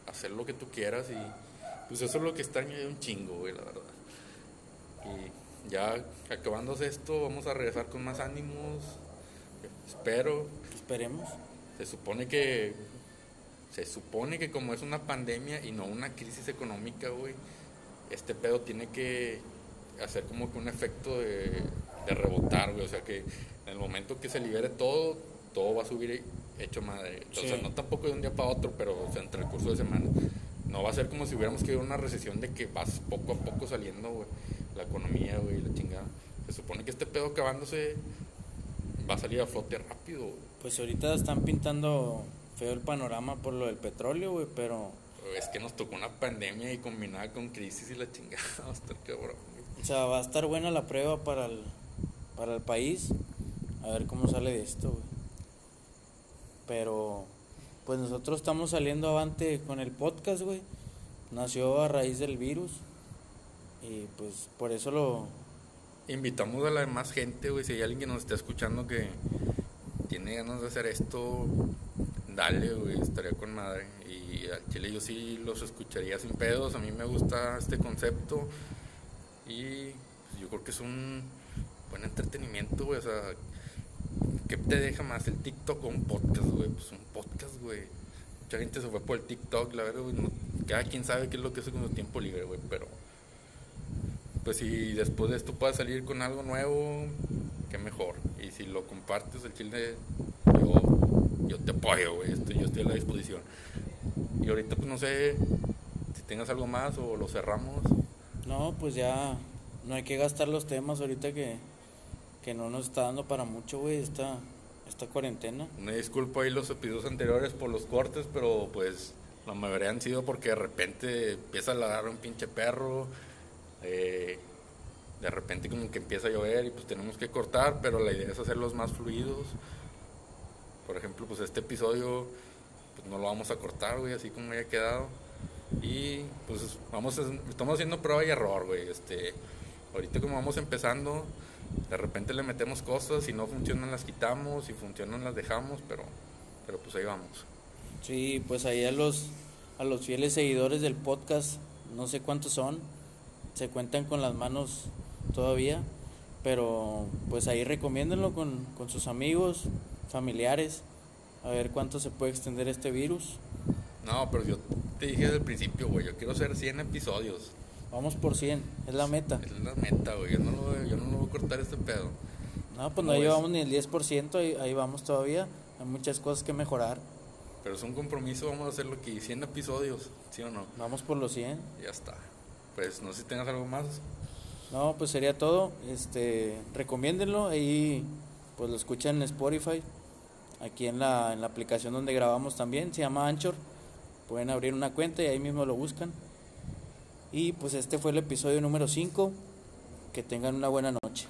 hacer lo que tú quieras y pues eso es lo que extraño un chingo, güey, la verdad. Y ya acabándose esto, vamos a regresar con más ánimos, espero, Esperemos. se supone que se supone que como es una pandemia y no una crisis económica, güey, este pedo tiene que hacer como que un efecto de, de rebotar, güey, o sea que en el momento que se libere todo, todo va a subir hecho madre. O sea, Sí. no tampoco de un día para otro, pero o sea, entre el curso de semana. No va a ser como si hubiéramos que ir a una recesión de que vas poco a poco saliendo, güey, la economía, güey, la chingada. Se supone que este pedo acabándose va a salir a flote rápido, güey. Pues ahorita están pintando feo el panorama por lo del petróleo, güey, pero, Es que nos tocó una pandemia y combinada con crisis y la chingada, va a estar cabrón. güey. o sea, va a estar buena la prueba para el, para el país. A ver cómo sale de esto, güey. Pero, pues nosotros estamos saliendo avante con el podcast, güey. Nació a raíz del virus. Y pues por eso lo, Invitamos a la demás gente, güey, si hay alguien que nos está escuchando que tiene ganas de hacer esto, dale, güey, estaría con madre. Y al chile yo sí los escucharía sin pedos, a mí me gusta este concepto y pues, yo creo que es un buen entretenimiento, güey, o sea, ¿qué te deja más el TikTok o un podcast, güey? Pues un podcast, güey. Mucha gente se fue por el TikTok, la verdad, güey, cada quien sabe qué es lo que hace con su tiempo libre, güey, pero pues si después de esto puedes salir con algo nuevo, qué mejor. Y si lo compartes, el chile, yo, yo te apoyo, güey. Estoy, yo estoy a la disposición. Y ahorita, pues no sé si tengas algo más o lo cerramos. No, pues ya no hay que gastar los temas ahorita que, que no nos está dando para mucho, güey, esta, esta cuarentena. Una disculpa ahí los episodios anteriores por los cortes, pero pues la mayoría han sido porque de repente empieza a ladrar un pinche perro. eh, de repente como que empieza a llover y pues tenemos que cortar, pero la idea es hacerlos más fluidos. Por ejemplo, pues este episodio pues no lo vamos a cortar, güey, así como haya quedado. Y pues vamos estamos haciendo prueba y error, güey. Este, ahorita como vamos empezando, de repente le metemos cosas, si no funcionan las quitamos, si funcionan las dejamos, pero pero pues ahí vamos. Sí, pues ahí a los, a los fieles seguidores del podcast, no sé cuántos son, se cuentan con las manos todavía, pero pues ahí recomiéndenlo con, con sus amigos, familiares, a ver cuánto se puede extender este virus. No, pero yo te dije desde el principio, güey, yo quiero hacer 100 episodios. Vamos por 100, es la meta. Es la meta, güey. Yo no lo, yo no lo voy a cortar este pedo. No, pues ¿Cómo no llevamos ni el 10%, ahí, ahí vamos todavía, hay muchas cosas que mejorar. Pero es un compromiso, vamos a hacerlo aquí, 100 episodios, ¿sí o no? Vamos por los 100. Ya está. Pues no sé si tengas algo más. No, pues sería todo. Este, recomiéndenlo. Ahí pues lo escuchan en Spotify. Aquí en la, en la aplicación donde grabamos también. Se llama Anchor. Pueden abrir una cuenta y ahí mismo lo buscan. Y pues este fue el episodio número 5. Que tengan una buena noche.